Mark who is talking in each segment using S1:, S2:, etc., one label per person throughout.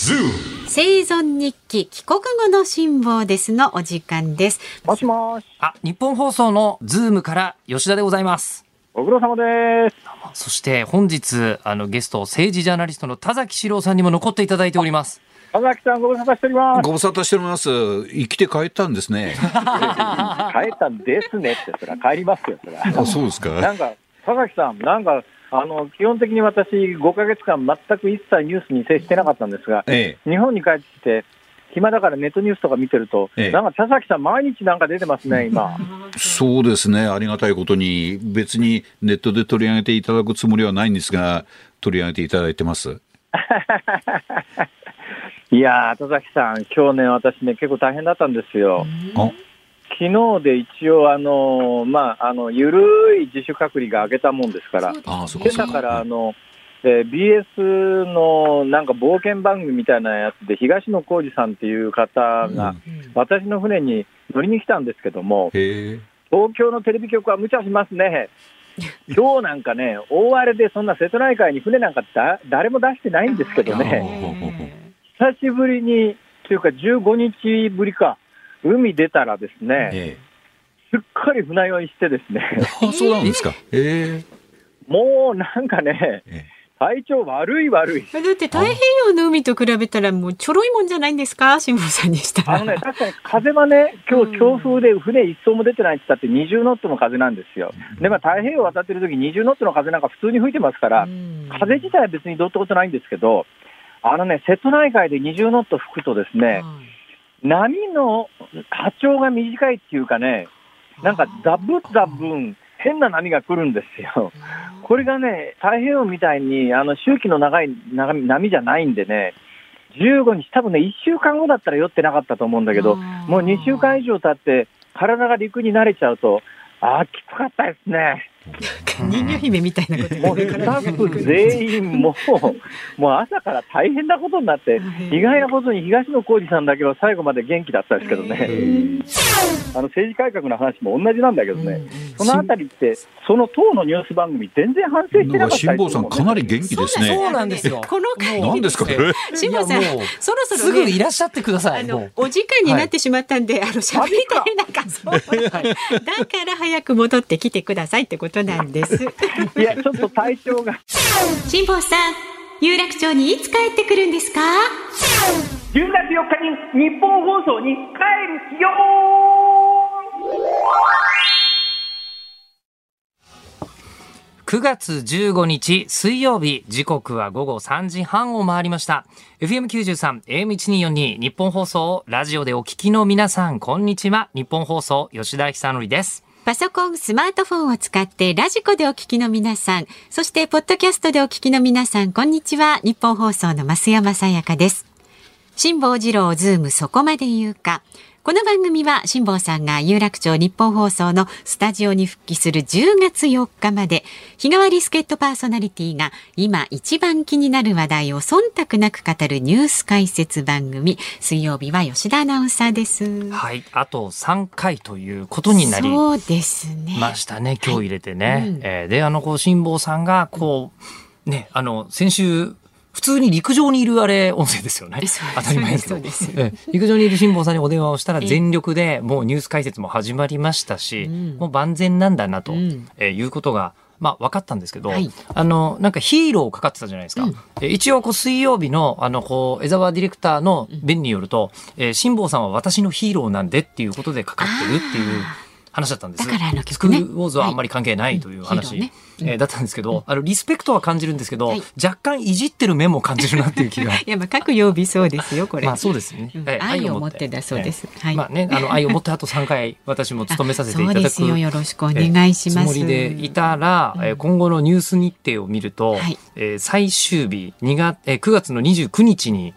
S1: 生存日記帰国後の辛抱ですのお時間です。
S2: もしもし。
S3: あ、日本放送のズームから吉田でございます。
S2: ご苦労様です。
S3: そして本日、あのゲスト、政治ジャーナリストの田崎史郎さんにも残っていただいております。
S2: 田崎さんご無沙汰しております。
S4: ご無沙汰しております。生きて帰ったんですね。
S2: 帰ったんですねって、それは帰りますよ、それは。
S4: あ、そうですか。
S2: なんか、田崎さん、なんか、あの、基本的に私、5ヶ月間全く一切ニュースに接してなかったんですが、
S4: え
S2: 日本に帰ってきて、暇だからネットニュースとか見てると、
S4: ええ
S2: なんか田崎さん毎日なんか出てますね、今。
S4: え、そうですね。ありがたいことに、別にネットで取り上げていただくつもりはないんですが、取り上げていただいてます。
S2: いやー、田崎さん、今日ね、私ね、結構大変だったんですよ。
S4: あ、
S2: 昨日で一応、あのまあ、あの、ゆるい自主隔離が明けたもんですから、
S4: あ、そう
S2: 今朝か。らあ
S4: か。
S2: の、えー BS のなんか冒険番組みたいなやつで、東野幸治さんっていう方が、私の船に乗りに来たんですけども、
S4: へえ。
S2: 東京のテレビ局は無茶しますね。今日なんかね、大荒れで、そんな瀬戸内海に船なんかだ誰も出してないんですけどね、久しぶりに、というか15日ぶりか、海出たらですね、
S4: え
S2: すっかり船酔いしてですね、
S4: え。あ、そうなんですか。へえ。
S2: もうなんかね、
S4: え
S2: 体調悪い悪い。
S1: だって太平洋の海と比べたらもうちょろいもんじゃないんですか？辛坊さんにしたら。
S2: あのね、確かに風はね、今日強風で船一艘も出てないって言ったって20ノットの風なんですよ。で、まあ太平洋渡ってる時20ノットの風なんか普通に吹いてますから、
S1: うん
S2: 風自体は別にどうってことないんですけど、あのね、瀬戸内海で20ノット吹くとですね、波の波長が短いっていうかね、なんかザブザブン、変な波が来るんですよ。これがね、太平洋みたいにあの周期の長い波じゃないんでね、15日、多分ね、1週間後だったら酔ってなかったと思うんだけど、もう2週間以上経って、体が陸に慣れちゃうと、あー、きつかったですね。
S1: 人魚姫みたいなこと
S2: もうスタッフ全員もう、もう朝から大変なことになって、意外なことに東野幸治さんだけは最後まで元気だったんですけどね、あの政治改革の話も同じなんだけどね、そのあたりって、その党のニュース番組、全然反省してなかった
S4: 辛坊さんかなり元気ですね。
S3: そうなんですよ。
S1: この回
S4: 何ですか、これ？
S1: 辛坊さんそろそろ
S3: すぐ
S1: ね
S3: いらっしゃってくださ
S1: あ
S3: い。
S1: お時間になってしまったんで、あの喋りた いなんかそう、だから早く戻ってきてくださいってことなんです。
S2: いや、ちょっと体調が、
S1: 辛坊さん、有楽町にいつ帰ってくるんですか
S2: ？10月4日に日本放送に帰るよ
S3: 9月15日水曜日時刻は午後3時半を回りました。FM93 AM1242 日本放送ラジオでお聞きの皆さんこんにちは。日本放送吉田久典です
S1: パソコン、スマートフォンを使ってラジコでお聞きの皆さん、そしてポッドキャストでお聞きの皆さん、こんにちは。日本放送の増山さやかです。辛坊治郎ズームそこまで言うか。この番組は辛坊さんが有楽町日本放送のスタジオに復帰する10月4日まで日替わり助っ人パーソナリティが今一番気になる話題を忖度なく語るニュース解説番組水曜日は吉田アナウンサーです。
S3: はい。あと3回ということになり
S1: そうですね。
S3: ましたね。今日入れてね、
S1: うん。
S3: えーであのこう辛坊さんがこうねあの先週普通に陸上にいるあれ音声ですよね。当たり前ですけど。陸上にいる辛坊さんにお電話をしたら
S1: ええ
S3: 全力でもうニュース解説も始まりましたし、
S1: うん。
S3: もう万全なんだなと、
S1: うん。
S3: えーいうことがまあ分かったんですけど、
S1: はい。
S3: あのなんかヒーローかかってたじゃないですか、
S1: うん。
S3: え一応こう水曜日のあのこう江沢ディレクターの弁によると、えー辛坊さんは私のヒーローなんでっていうことでかかってるっていう話だったんです。
S1: だからあの曲ね。
S3: スクールウォーズはあんまり関係ないという
S1: はい。
S3: 話、
S1: ヒーローね。
S3: えーだったんですけど、あのリスペクトは感じるんですけど、
S1: はい。
S3: 若干いじってる面も感じるなっていう気が。
S1: いや、まあ、各曜日そうですよ、これ。
S3: まあそうですね。
S1: うん。
S3: えー
S1: 愛を持って。だそうです。
S3: えー。
S1: はい。
S3: まあね、あの 愛を持ってあと3回私も務めさせていた
S1: そう
S3: だく。
S1: ですよ。よろしくお願いします。
S3: つもりでいたら、えー今後のニュース日程を見ると、
S1: はい。
S3: えー最終日2月、えー9月の29日に、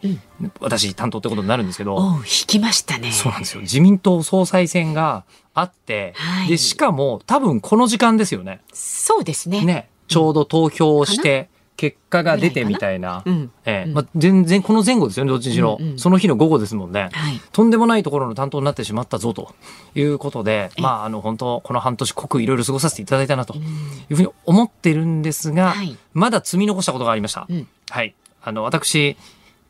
S3: 私担当ってことになるんですけど、
S1: おう、引きましたね。
S3: そうなんですよ。自民党総裁選があって、
S1: はい。
S3: でしかも多分この時間ですよね。
S1: そうですね。
S3: ね。ちょうど投票をして結果が出てみたいな、
S1: うん。うん。
S3: ええ。まあ、全然この前後ですよねどっちにしろ、
S1: うんうん
S3: その日の午後ですもんね。
S1: はい。
S3: とんでもないところの担当になってしまったぞと。いうことで、
S1: え
S3: まあ、あの、本当この半年濃くいろいろ過ごさせていただいたなというふうに思ってるんですが、
S1: はい。
S3: まだ積み残したことがありました。
S1: うん。
S3: はい。あの、私、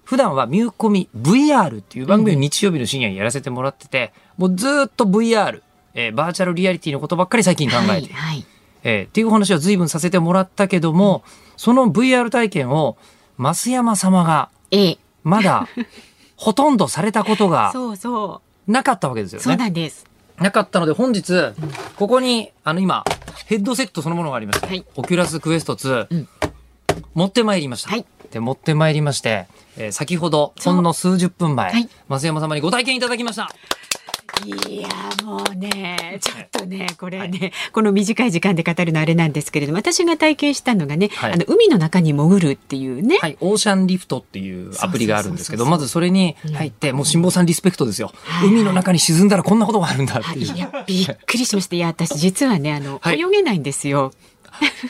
S3: 普段はミューコミ VR っていう番組を日曜日の深夜にやらせてもらってて、もうずーっと VR、えーバーチャルリアリティのことばっかり最近考えて、
S1: はいはい。
S3: えーっていうお話は随分させてもらったけども、その VR 体験を増山様が
S1: ええ。
S3: まだほとんどされたことが
S1: そうそ
S3: なかったわけですよ
S1: うそう
S3: ね。
S1: なんです。
S3: なかったので本日、ここに、あの今、ヘッドセットそのものがありまして、
S1: はい。
S3: Oculus Quest 2、
S1: うん。
S3: 持ってまいりました。
S1: はい。
S3: で、持ってまいりまして、えー先ほど、ほんの数十分前、
S1: はい。
S3: 増山様にご体験いただきました。
S1: いやもうねちょっとねこれね、この短い時間で語るのあれなんですけれども私が体験したのがね、
S3: はい。
S1: あの海の中に潜るっていうね、
S3: はい、オーシャンリフトっていうアプリがあるんですけど、まずそれに入って、もう辛坊さんリスペクトですよ。
S1: はい。
S3: 海の中に沈んだらこんなことがあるんだっていう。
S1: い。やびっくりしましたいや私実はねあの、
S3: はい。
S1: 泳げないんですよ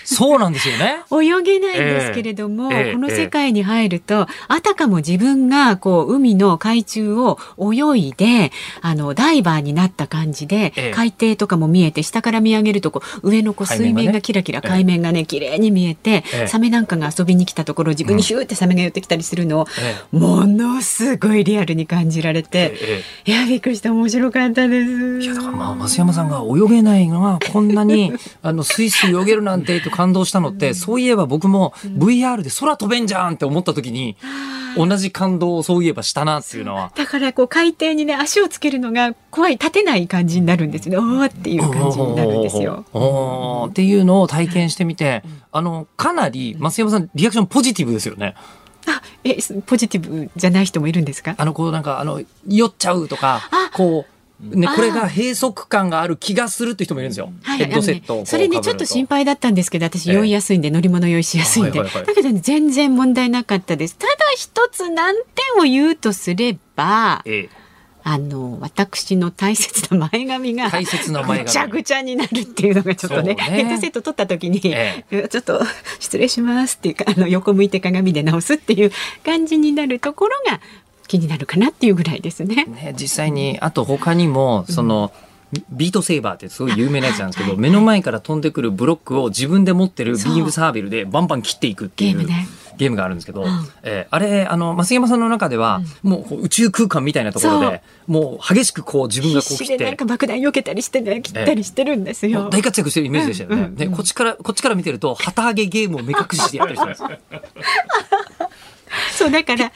S3: そうなんですよね。
S1: 泳げないんですけれども、
S3: ええ
S1: この世界に入ると、あたかも自分がこう海の海中を泳いで、あのダイバーになった感じで、
S3: ええ。
S1: 海底とかも見えて、下から見上げるとこう上のこう水
S3: 海面が
S1: キラキラ、
S3: ええ。
S1: 海面がね綺麗に見えて、
S3: ええ。
S1: サメなんかが遊びに来たところ自分にヒューってサメが寄ってきたりするのを、
S3: え
S1: ものすごいリアルに感じられて、
S3: ええ
S1: いやびっくりした。面白かったです。
S3: いやだからまあ増山さんが泳げないのがこんなに あのスイスイ泳げるなんてと感動したのって、そういえば僕も VR で空飛べんじゃんって思った時に同じ感動をそういえばしたなっていうのは。
S1: だからこう海底にね足をつけるのが怖い立てない感じになるんですね。おーっていう感じになるんですよ。
S3: おーっていうのを体験してみて、あの、かなり、増山さん、リアクションポジティブですよね。
S1: あ、え、ポジティブじゃない人もいるんですか？
S3: あの、こうなんか、あの、酔っちゃうとか
S1: あ、
S3: こう、ね、これが閉塞感がある気がするっていう人もいるんですよ。ヘッドセット
S1: ねそれねちょっと心配だったんですけど私
S3: ええ
S1: 酔いやすいんで、乗り物酔いしやすいんで、
S3: はいはいはい。
S1: だけどね全然問題なかったです。ただ一つ難点を言うとすれば
S3: え
S1: あの私の大切な前髪が
S3: 大切な前髪。
S1: ぐちゃぐちゃになるっていうのがちょっとね
S3: ね。
S1: ヘッドセット取った時に、
S3: え。
S1: ちょっと失礼しますっていうかあの横向いて鏡で直すっていう感じになるところが気になるかなっていうぐらいですね。
S3: え。ね、実際に、あと他にも、その、ビートセーバーってすごい有名なやつなんですけど、
S1: はい。
S3: 目の前から飛んでくるブロックを自分で持ってるビームサーベルでバンバン切っていくっていう
S1: ゲーム
S3: があるんですけど、
S1: うん。
S3: えーあれ、あの、増山さんの中では、もう宇宙空間みたいなところで、もう激しくこう自分がこう切って。
S1: なんか、爆弾避けたりしてね切ったりしてるんですよ。
S3: 大活躍してるイメージでしたよね。で、こっちから、こっちから見てると、旗揚げゲームを目隠ししてやったりしてるんです。
S1: そうだから。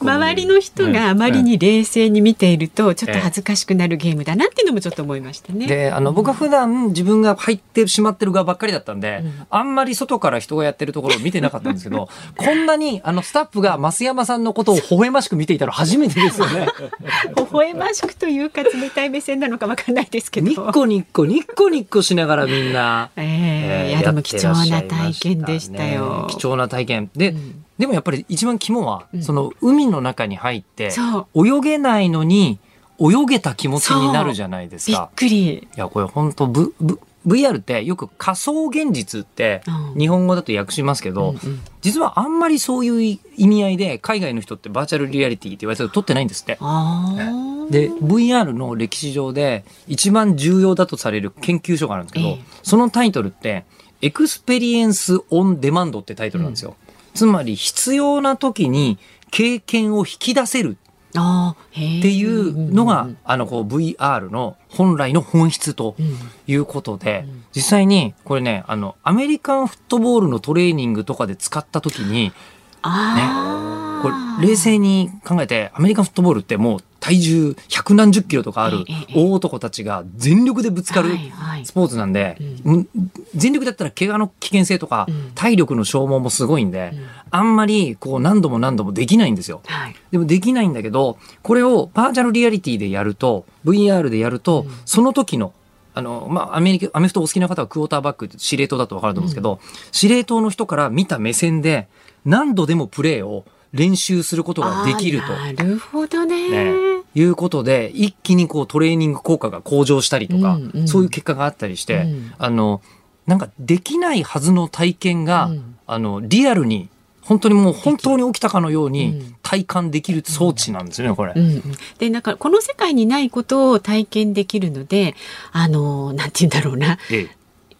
S1: 周りの人があまりに冷静に見ているとちょっと恥ずかしくなるゲームだなっていうのもちょっと思いましたね。
S3: で、あの、僕は普段自分が入ってしまってる側ばっかりだったんで、あんまり外から人がやってるところを見てなかったんですけど、こんなに、あの、スタッフが増山さんのことを微笑ましく見ていたの初めてですよね。
S1: 微笑ましくというか冷たい目線なのかわかんないですけど。
S3: ニッコニッコ、ニッコニッコしながらみんな、
S1: ええいやでも貴重な体験でしたよ。
S3: 貴重な体験。で、
S1: うん
S3: でもやっぱり一番肝は、
S1: うん
S3: その海の中に入って、
S1: そ
S3: 泳げないのに、泳げた気持ちになるじゃないです
S1: びっ
S3: か。
S1: くり。
S3: いや、これ本当ブ、ブ、VR ってよく仮想現実って
S1: うん
S3: 日本語だと訳しますけど、
S1: うんうん
S3: 実はあんまりそういう意味合いで海外の人ってバーチャルリアリティって言われてると取ってないんですって。で、VR の歴史上で一番重要だとされる研究書があるんですけど、
S1: ええ
S3: そのタイトルって、 Experience on Demand ってタイトルなんですよ。つまり必要な時に経験を引き出せるっていうのが、
S1: うん
S3: あの、こう VR の本来の本質と
S1: うん
S3: いうことで、実際に、これね、あの、アメリカンフットボールのトレーニングとかで使った時に、
S1: ああ。
S3: これ、冷静に考えて、アメリカンフットボールってもう体重百何十キロとかある大男たちが全力でぶつかるスポーツなんで、うん。全力だったら怪我の危険性とか
S1: うん。
S3: 体力の消耗もすごいんで、
S1: うん。
S3: あんまりこう何度も何度もできないんですよ。
S1: はい。
S3: でもできないんだけど、これをバーチャルリアリティでやると、VR でやると、その時の、あの、まあ、アメリカ、アメフトお好きな方はクォーターバックって司令塔だとわかると思うんですけど、司令塔の人から見た目線で、何度でもプレーを練習することができると。
S1: なるほどね。
S3: ね。いうことで、一気にこうトレーニング効果が向上したりとか、
S1: うんうん。
S3: そういう結果があったりして、
S1: うん。
S3: あの、なんかできないはずの体験が、
S1: うん。
S3: あの、リアルに、本当にもう本当に起きたかのよう
S1: う
S3: に
S1: ん。
S3: 体感できる装置なんですよね、これ。
S1: うんうん、でなんかこの世界にないことを体験できるのであのなんて言うんだろうな。
S3: え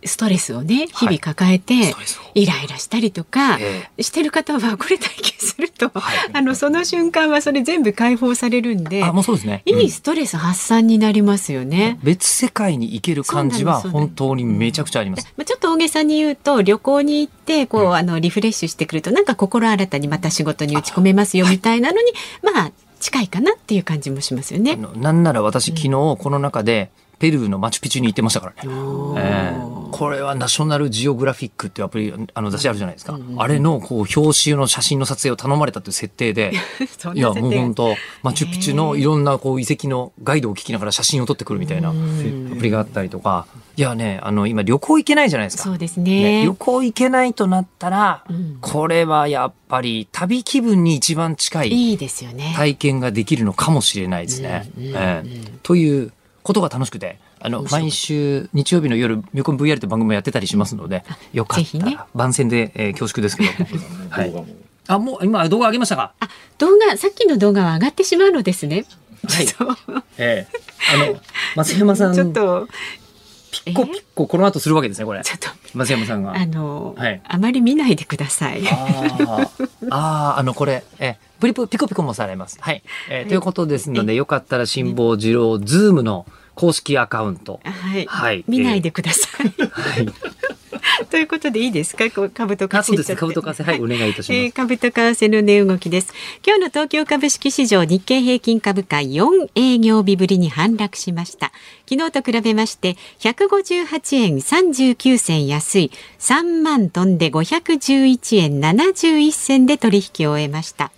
S1: ストレスをね日々抱えて、イライラしたりとか、
S3: え
S1: してる方はこれ体験すると、
S3: はい。
S1: あのその瞬間はそれ全部解放されるんで
S3: あもうそうですね、
S1: いいストレス発散になりますよね、
S3: うん、別世界に行ける感じは本当にめちゃくちゃあります、
S1: まあ、ちょっと大げさに言うと旅行に行ってこう、うん、あのリフレッシュしてくるとなんか心新たにまた仕事に打ち込めますよみたいなのに、まあ近いかなっていう感じもしますよね。
S3: なんなら私昨日この中で、ペルーのマチュピチュに行ってましたからね。えー、これはナショナルジオグラフィックっていうアプリ、あの雑誌あるじゃないですか。うんうん、あれのこう表紙の写真の撮影を頼まれたという設定で、いやもう本当マチュピチュのいろんなこう遺跡のガイドを聞きながら写真を撮ってくるみたいなアプリがあったりとか、いやね、あの今旅行行けないじゃないですか。
S1: そうですね。
S3: ね旅行行けないとなったら、うん、これはやっぱり旅気分に一番近いいいですよね。体験ができるのかもしれないですね。えということが楽しくて。あの毎週日曜日の夜「ミョコン VR」って番組もやってたりしますのでよかった。ら、ね、番宣で、えー、恐縮ですけど、はい、あもう今動画上げましたか？
S1: あ動画さっきの動画は上がってしまうのですね。
S3: はい、ええー、あの松山さん。
S1: ちょっと
S3: ピッコピッコこの後するわけですねこれ。ちょっと。松山さんが。
S1: あの、はい、あまり見ないでください。
S3: あああのこれえプリプピコピコもされます。はい、えー、はい、ということですのでよかったら辛抱二郎ズームの「公式アカウント。
S1: はい。はい、見ないでください。はい。ということでいいですか？株と為替
S3: そうです。株と為替。はいお願いいたします、えー、
S1: 株と為替の値動きです。今日の東京株式市場日経平均株価4営業日ぶりに反落しました。昨日と比べまして158円39銭安い。3万トンで511円71銭で取引を終えました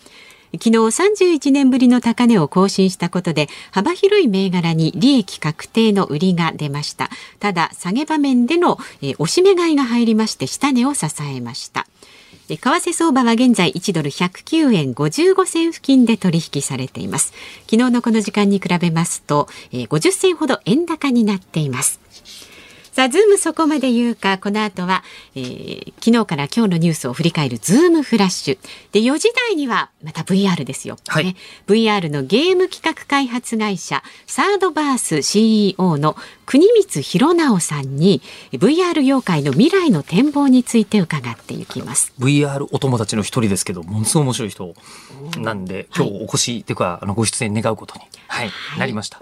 S1: 昨日31年ぶりの高値を更新したことで幅広い銘柄に利益確定の売りが出ました。ただ下げ場面での、え押し目買いが入りまして下値を支えました。為替相場は現在1ドル109円55銭付近で取引されています。昨日のこの時間に比べますと、え50銭ほど円高になっています。さあ、ズームそこまで言うか、この後は、えー、昨日から今日のニュースを振り返るズームフラッシュ。で、4時台には、また VR ですよ。はいね、VR のゲーム企画開発会社、サードバース CEO の国光宏尚さんに、VR 業界の未来の展望について伺っていきます。
S3: VR お友達の一人ですけど、ものすごい面白い人なんで、今日お越し、はい、というか、あの、ご出演願うことに、はい、はい、なりました。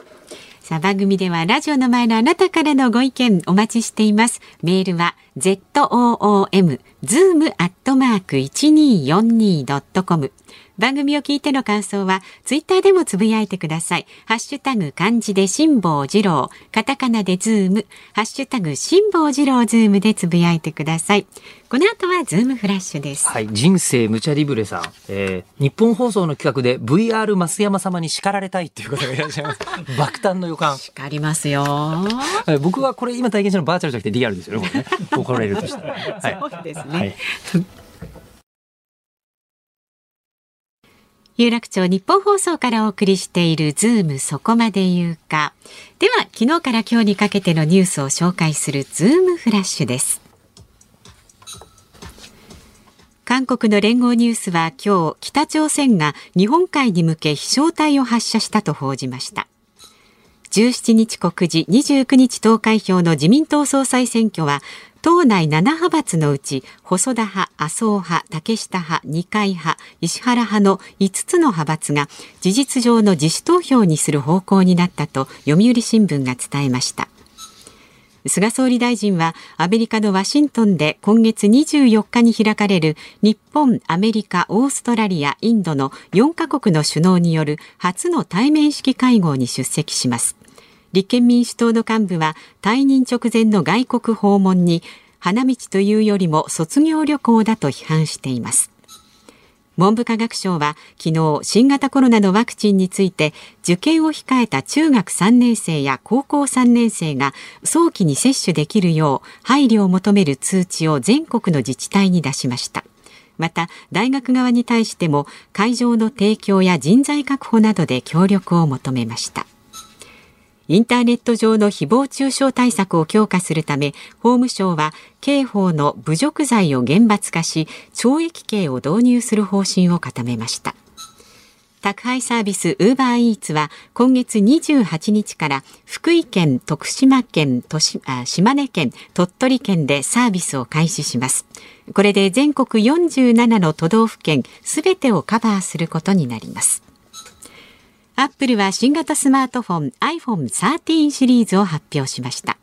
S1: さあ番組ではラジオの前のあなたからのご意見お待ちしています。メールは zoom zoom アットマーク 1242.com 番組を聞いての感想は、ツイッターでもつぶやいてください。ハッシュタグ漢字で辛坊治郎、カタカナでズーム、ハッシュタグ辛坊治郎ズームでつぶやいてください。この後はズームフラッシュです。
S3: はい、人生無茶リブレさん、えー、ニッポン放送の企画で VR 増山様に叱られたいっていう方がいらっしゃいます。爆誕の予感。
S1: 叱りますよ。
S3: はい、僕はこれ今体験したのバーチャルじゃなくてリアルですよね。これね怒られるとしたら。
S1: はい、そうですね。はい有楽町ニッポン放送からお送りしているズームそこまで言うか。では、昨日から今日にかけてのニュースを紹介するズームフラッシュです。韓国の聯合ニュースは今日、北朝鮮が日本海に向け飛翔体を発射したと報じました。17日告示、29日投開票の自民党総裁選挙は党内7派閥のうち細田派、麻生派、竹下派、二階派、石原派の5つの派閥が事実上の自主投票にする方向になったと読売新聞が伝えました。菅総理大臣はアメリカのワシントンで今月24日に開かれる日本、アメリカ、オーストラリア、インドの4カ国の首脳による初の対面式会合に出席します。立憲民主党の幹部は退任直前の外国訪問に花道というよりも卒業旅行だと批判しています。文部科学省は昨日新型コロナのワクチンについて受験を控えた中学3年生や高校3年生が早期に接種できるよう配慮を求める通知を全国の自治体に出しました。また大学側に対しても会場の提供や人材確保などで協力を求めました。インターネット上の誹謗中傷対策を強化するため法務省は刑法の侮辱罪を厳罰化し懲役刑を導入する方針を固めました宅配サービスウーバーイーツは今月28日から福井県、徳島県、島根県、鳥取県でサービスを開始します。これで全国47の都道府県すべてをカバーすることになります。アップルは新型スマートフォン iPhone13 シリーズを発表しました。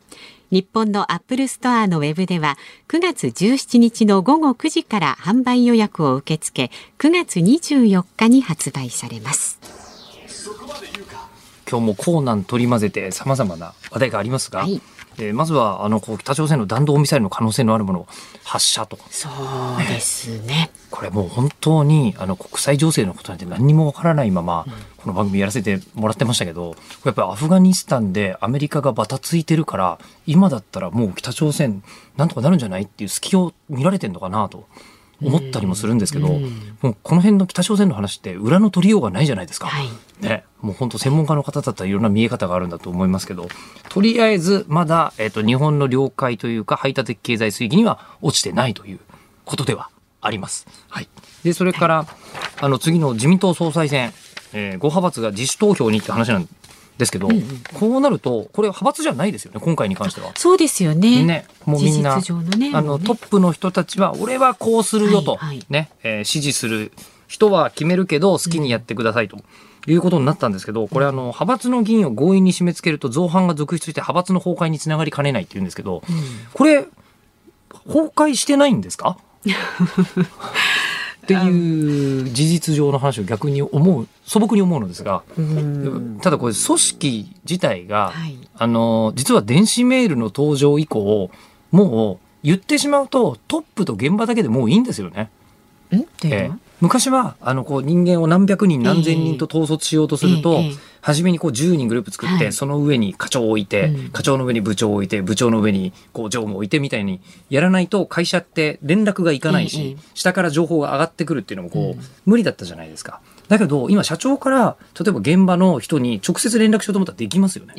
S1: 日本のアップルストアのウェブでは9月17日の午後9時から販売予約を受け付け9月24日に発売されます。
S3: 今日もコーナー取り混ぜてさまざまな話題がありますが、はい、えー、まずはあの北朝鮮の弾道ミサイルの可能性のあるものを発射と。
S1: そうですね、
S3: これもう本当にあの国際情勢のことなんて何にもわからないまま、この番組やらせてもらってましたけどやっぱりアフガニスタンでアメリカがバタついてるから今だったらもう北朝鮮なんとかなるんじゃないっていう隙を見られてんのかなと。思ったりもするんですけど、もうこの辺の北朝鮮の話って裏の取りようがないじゃないですか。はい、ね、もう本当専門家の方だったらいろんな見え方があるんだと思いますけど、とりあえずまだ、えっ、ー、と、日本の領海というか排他的経済水域には落ちてないということではあります。はい。で、それから、あの、次の自民党総裁選、えー、5派閥が自主投票にって話なんですけど、うんうん、こうなると、これ派閥じゃないですよね、今回に関しては。
S1: そうですよね。
S3: ね、もうみんな、ね、あの、トップの人たちは、俺はこうするよと、はいはい、ね、えー、支持する人は決めるけど、好きにやってくださいと。いうことになったんですけど、これあの、派閥の議員を強引に締め付けると造反が続出して派閥の崩壊につながりかねないっていうんですけど、うん、これ、崩壊してないんですか？っていう事実上の話を逆に思う素朴に思うのですがただこれ組織自体が、はい、あの実は電子メールの登場以降もう言ってしまうとトップと現場だけでもういいんですよね。
S1: え？ー、
S3: 昔はあのこう人間を何百人何千人と統率しようとすると、初めにこう10人グループ作って、はい、その上に課長を置いて、うん、課長の上に部長を置いて部長の上にこう常務を置いてみたいにやらないと会社って連絡がいかないし、下から情報が上がってくるっていうのもこう、うん、無理だったじゃないですか。だけど今社長から例えば現場の人に直接連絡しようと思ったらできますよね。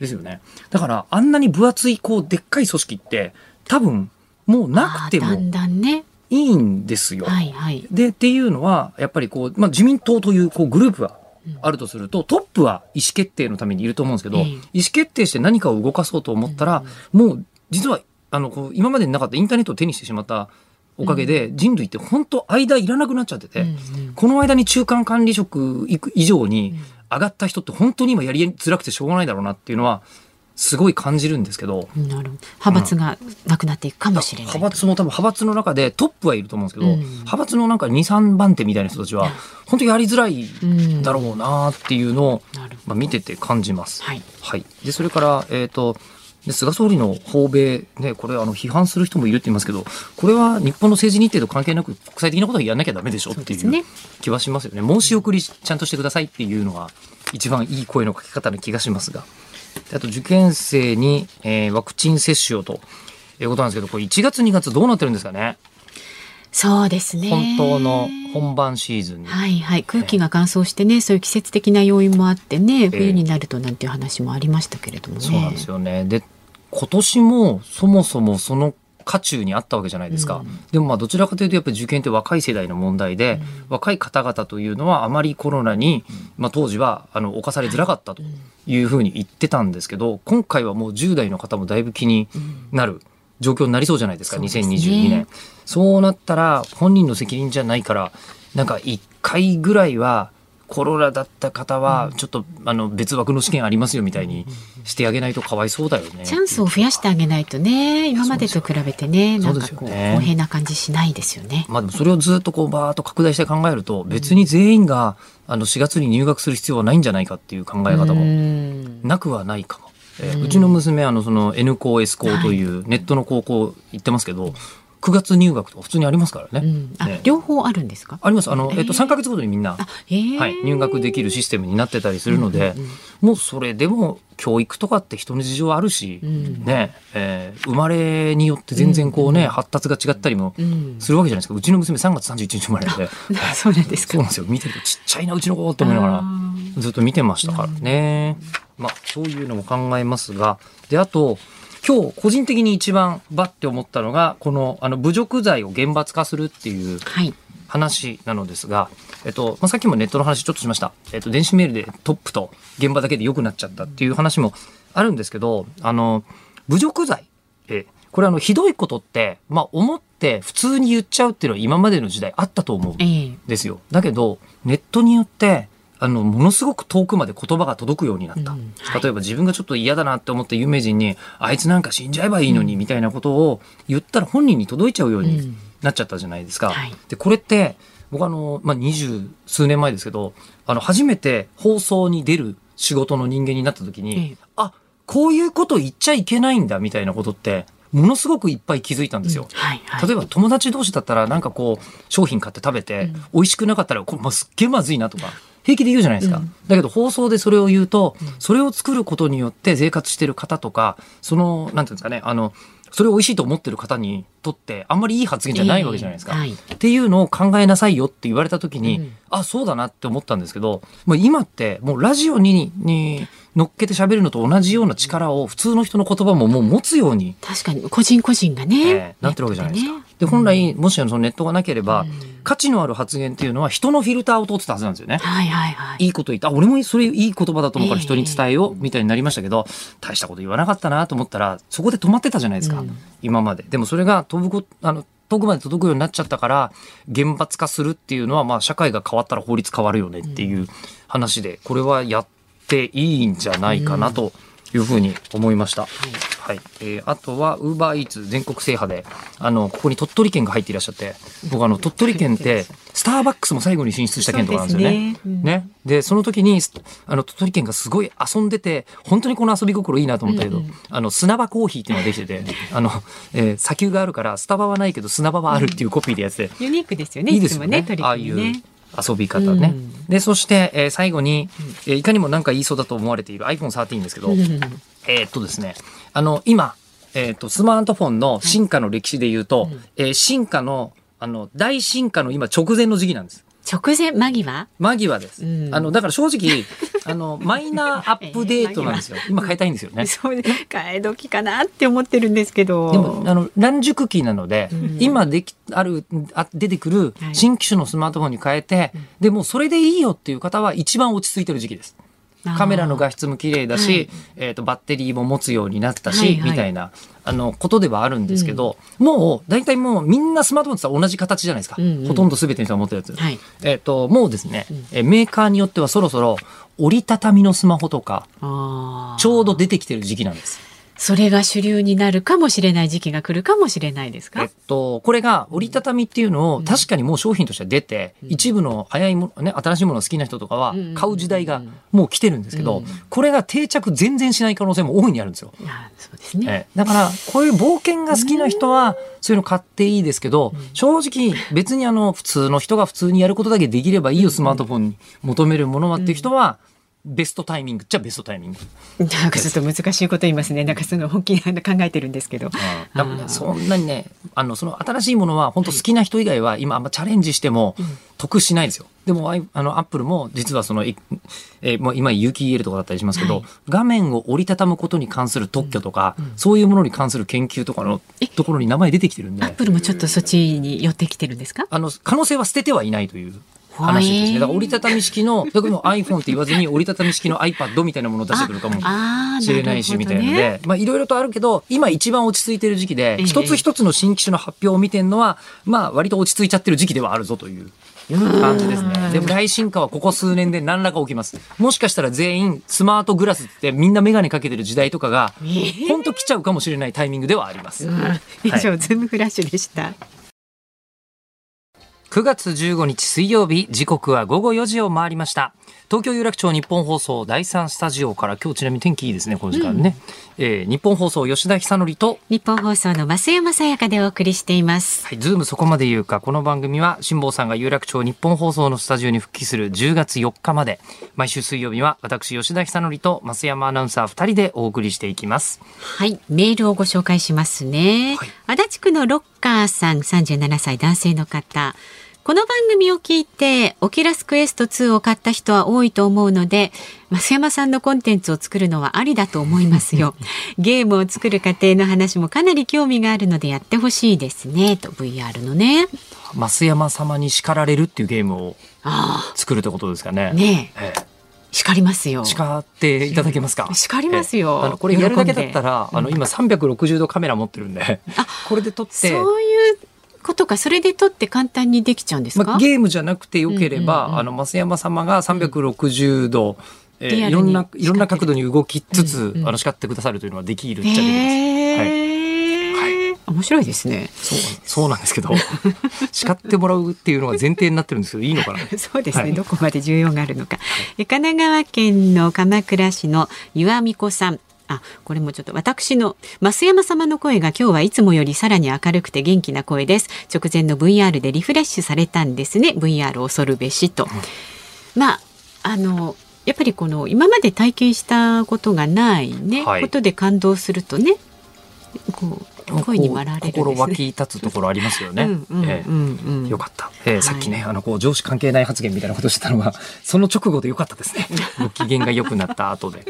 S3: ですよね。だからあんなに分厚いこうでっかい組織って多分もうなくても。だんだんねいいんですよ。はいはい、でっていうのはやっぱりこう、まあ、自民党というこうグループはあるとすると、トップは意思決定のためにいると思うんですけど、意思決定して何かを動かそうと思ったら、もう実はあのこう今までになかったインターネットを手にしてしまったおかげで人類って本当間いらなくなっちゃってて、この間に中間管理職以上に上がった人って本当に今やりづらくてしょうがないだろうなっていうのはすごい感じるんですけど。
S1: なる派閥がなくなっていくかもしれない、
S3: うん、派閥も多分派閥の中でトップはいると思うんですけど、うん、派閥のなんか2、3番手みたいな人たちは、本当にやりづらいだろうなっていうのを、まあ、見てて感じます。はい。はい。で、それから、えっ、ー、と、で菅総理の訪米、ね、これあの批判する人もいるって言いますけど、これは日本の政治日程と関係なく国際的なことはやらなきゃだめでしょっていう気はしますよね。申し送りちゃんとしてくださいっていうのが一番いい声のかけ方の気がしますが。あと受験生に、えー、ワクチン接種をということなんですけど、これ1月2月どうなってるんですかね？
S1: そうですね。
S3: 本当の本番シーズン
S1: はいはい。空気が乾燥してね、そういう季節的な要因もあってね、冬になるとなんていう話もありましたけれどもね。
S3: そうなんですよね。で、今年もそもそもその渦中にあったわけじゃないですか、うん、でもまあどちらかというとやっぱり受験って若い世代の問題で、うん、若い方々というのはあまりコロナに、まあ、当時はあの侵されづらかったというふうに言ってたんですけど今回はもう10代の方もだいぶ気になる状況になりそうじゃないですか、うん、2022年。そうなったら本人の責任じゃないからなんか1回ぐらいはコロナだった方はちょっと、あの別枠の試験ありますよみたいにしてあげないとかわいそうだよね。
S1: チャンスを増やしてあげないとね今までと比べてねなんかこう公平な感じしないですよね。
S3: まあでもそれをずっとこうバーッと拡大して考えると別に全員があの4月に入学する必要はないんじゃないかっていう考え方もなくはないかも。えー、うちの娘あのその N 校 S 校というネットの高校行ってますけど、9月入学とか普通にありますからね。うん、
S1: ね両方あるんですか？
S3: あります。あの、えっと、3か月ごとにみんな、えー、はい、入学できるシステムになってたりするので、もうそれでも教育とかって人の事情あるし、うん、ね、えー、生まれによって全然こうね、うん、発達が違ったりもするわけじゃないですか。うちの娘3月31日生まれで。
S1: そうなんですか。
S3: そうなんですよ。見てるとちっちゃいな、うちの子と思いながら、ずっと見てましたからね。まあ、そういうのも考えますが、で、あと、今日個人的に一番バッて思ったのがこのあの侮辱罪を厳罰化するっていう話なのですが、えっとまあ、さっきもネットの話ちょっとしました、えっと、電子メールでトップと現場だけで良くなっちゃったっていう話もあるんですけどあの侮辱罪えこれあのひどいことって、まあ、思って普通に言っちゃうっていうのは今までの時代あったと思うん
S1: ええ。
S3: ですよ。だけどネットによってあのものすごく遠くまで言葉が届くようになった、
S1: うん。はい
S3: 例えば自分がちょっと嫌だなって思った有名人にあいつなんか死んじゃえばいいのにみたいなことを言ったら本人に届いちゃうようになっちゃったじゃないですか。
S1: はい。
S3: でこれって僕あの、まあ、二十数年前ですけどあの初めて放送に出る仕事の人間になった時に、
S1: ええ。
S3: あこういうこと言っちゃいけないんだみたいなことってものすごくいっぱい気づいたんですよ。
S1: はいはい。
S3: 例えば友達同士だったらなんかこう商品買って食べて美味しくなかったらこれもうすっげえまずいなとか平気で言うじゃないですか、だけど放送でそれを言うとそれを作ることによって生活してる方とかそのなんていうんですかねあのそれを美味しいと思ってる方にとってあんまりいい発言じゃないわけじゃないですか。
S1: ええはい。
S3: っていうのを考えなさいよって言われた時に、
S1: うん。
S3: あそうだなって思ったんですけどもう今ってもうラジオにに乗っけて喋るのと同じような力を普通の人の言葉ももう持つように
S1: 確かに個人個人がね、
S3: ええなってるわけじゃないですか。
S1: ネット
S3: で本来もしそのネットがなければ、
S1: うん
S3: 価値のある発言っていうのは人のフィルターを通ってたはずなんですよね。
S1: はいはいはい。
S3: いいこと言った。あ俺もそれいい言葉だと思うから
S1: ええ
S3: 人に伝えようみたいになりましたけど、大したこと言わなかったなと思ったら、そこで止まってたじゃないですか。
S1: うん
S3: 今まで。でもそれが飛ぶこあの、遠くまで届くようになっちゃったから、厳罰化するっていうのは、まあ社会が変わったら法律変わるよねっていう話で、これはやっていいんじゃないかなというふうに思いました。はい。えーあとは、ウーバーイーツ全国制覇で、あの、ここに鳥取県が入っていらっしゃって、僕あの、鳥取県って、スターバックスも最後に進出した県とかなんですよね。
S1: ですねうん
S3: ね。で、その時に、すあの、鳥取県がすごい遊んでて、本当にこの遊び心いいなと思ったけど、あの、砂場コーヒーっていうのができてて、あの、えー砂丘があるから、スタバはないけど砂場はあるっていうコピーでやってて、
S1: ユニークですよね。
S3: いいですよね
S1: つもね、取り
S3: ああいう。遊び方ね。
S1: うん。
S3: で、そして、えー最後に、えーいかにもなんか言いそうだと思われている iPhone13 ですけど、
S1: うん。
S3: えーっとですね、あの、今、えーっと、スマートフォンの進化の歴史で言うと、えー進化の、あの、大進化の今直前の時期なんです。
S1: 直前間際？
S3: 間際です。
S1: うん
S3: あの、だから正直、あの、マイナーアップデートなんですよ。今変えたいんですよね。
S1: そうね替え時かなって思ってるんですけど。
S3: でも、あの、乱熟期なので、
S1: ん
S3: 今でき、ある、あ出てくる
S1: はい
S3: 新機種のスマートフォンに変えて、でもうそれでいいよっていう方は一番落ち着いてる時期です。カメラの画質も綺麗だし、
S1: はい
S3: えっ、と、バッテリーも持つようになったし、
S1: はいはい
S3: みたいな、あの、ことではあるんですけど、もう、大体もうみんなスマートフォンって同じ形じゃないですか。
S1: うんうん
S3: ほとんど全ての人が持ってるやつ。
S1: はい。
S3: えっ、と、もうですね、えーメーカーによってはそろそろ折りたたみのスマホとか、ちょうど出てきてる時期なんです。
S1: それが主流になるかもしれない時期が来るかもしれないですか？
S3: えっと、これが折りたたみっていうのを確かにもう商品としては出て、一部の早いもの、ね、新しいものを好きな人とかは
S1: うん
S3: 買う時代がもう来てるんですけど、
S1: うん。
S3: これが定着全然しない可能性も大いにあるんですよ。
S1: あそうですね。
S3: ええ。だから、こういう冒険が好きな人は、そういうの買っていいですけど、正直、別にあの、普通の人が普通にやることだけできればいいよ、スマートフォンに求めるものはっていう人は、ベストタイミングっちゃベストタイミング。
S1: なんかちょっと難しいこと言いますね。なんかその本気で考えてるんですけど。
S3: 多分ねそんなにね、あの、その新しいものは本当好きな人以外は今あんまチャレンジしても得しないんですよ。でも、あの、アップルも実はその、いえーもう今有機 EL とかだったりしますけど、
S1: はい
S3: 画面を折りたたむことに関する特許とか、そういうものに関する研究とかのところに名前出てきてるんで
S1: アッ、プルもちょっとそっちに寄ってきてるんですか？
S3: あの、可能性は捨ててはいないという。話ですね。だから折りたたみ式の、だからもう iPhone って言わずに折りたたみ式の iPad みたいなものを出してくるかもしれないし、みたいなので、まあいろいろとあるけど、今一番落ち着いてる時期で
S1: ええ、
S3: 一つ一つの新機種の発表を見てるのは、まあ割と落ち着いちゃってる時期ではあるぞという感じですね。でも大進化はここ数年で何らか起きます。もしかしたら全員スマートグラスってみんなメガネかけてる時代とかが、ほんと来ちゃうかもしれないタイミングではあります。
S1: 以上、ズームフラッシュでした。
S3: 9月15日水曜日時刻は午後4時を回りました。東京有楽町日本放送第3スタジオから今日ちなみに天気いいですねこの時間ね、えー日本放送吉田久典と
S1: 日本放送の増山さやかでお送りしています。
S3: はい、ズームそこまで言うか。この番組は、辛坊さんが有楽町日本放送のスタジオに復帰する10月4日まで、毎週水曜日は私、吉田久典と増山アナウンサー2人でお送りしていきます。
S1: はい、メールをご紹介しますね。
S3: はい
S1: 足立区のロッカーさん、37歳男性の方。この番組を聞いて、オキュラスクエスト2を買った人は多いと思うので、増山さんのコンテンツを作るのはありだと思いますよ。ゲームを作る過程の話もかなり興味があるのでやってほしいですね。と VR のね。
S3: 増山様に叱られるっていうゲームを
S1: あ
S3: 作るってことですかね。
S1: あ、ね
S3: え
S1: え、叱りますよ
S3: え。叱っていただけますか？
S1: 叱りますよ。
S3: ええあのこれやるだけだった
S1: ら。
S3: ら、あの今360度カメラ持ってるんで、これで撮って。
S1: そういうことか、それで撮って簡単にできちゃうんですか？
S3: まあ、ゲームじゃなくてよければ、
S1: うんうんうん
S3: あの増山様が360度、えー
S1: リアルに
S3: いろんないろんな角度に動きつつ、
S1: うんうん
S3: あの叱ってくださるというのはできるっちゃできます。
S1: へえ、面白いですね。
S3: そうそうなんですけど 叱ってもらうっていうのが前提になってるんですけどいいのかな？
S1: そうですね、
S3: はい
S1: どこまで重要があるのか。え神奈川県の鎌倉市の岩美子さん。あ、これもちょっと私の増山様の声が今日はいつもよりさらに明るくて元気な声です。直前の VR でリフレッシュされたんですね。VR 恐るべしと。まあ、あの、やっぱりこの今まで体験したことがないね、
S3: はい
S1: ことで感動するとね、こう声に笑われるね。
S3: 心湧き立つところありますよね。よかった、えーさっきね、あのこう上司関係ない発言みたいなことしてたのは その直後でよかったですね。ご機嫌が良くなった後で、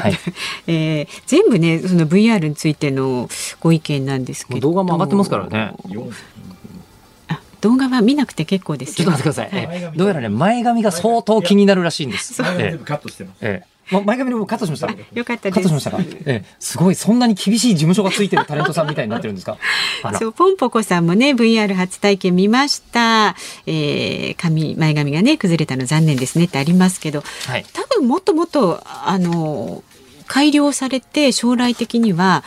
S3: はい、
S1: えー全部ねその VR についてのご意見なんですけど。
S3: 動画も上がってますからね。
S1: あ動画は見なくて結構ですよ。
S3: ちょっと待ってください、えーどうやらね前髪が相当気になるらしいんです、え
S5: 全部カットしてます。
S3: ええ。前髪の部分カットしました？
S1: よかったです。
S3: カットしましたか、ええ。すごいそんなに厳しい事務所がついてるタレントさんみたいになってるんですか？
S1: そうポンポコさんもね VR 初体験見ました、えー、髪前髪がね崩れたの残念ですねってありますけど
S3: はい。
S1: 多分もっともっとあの改良されて将来的には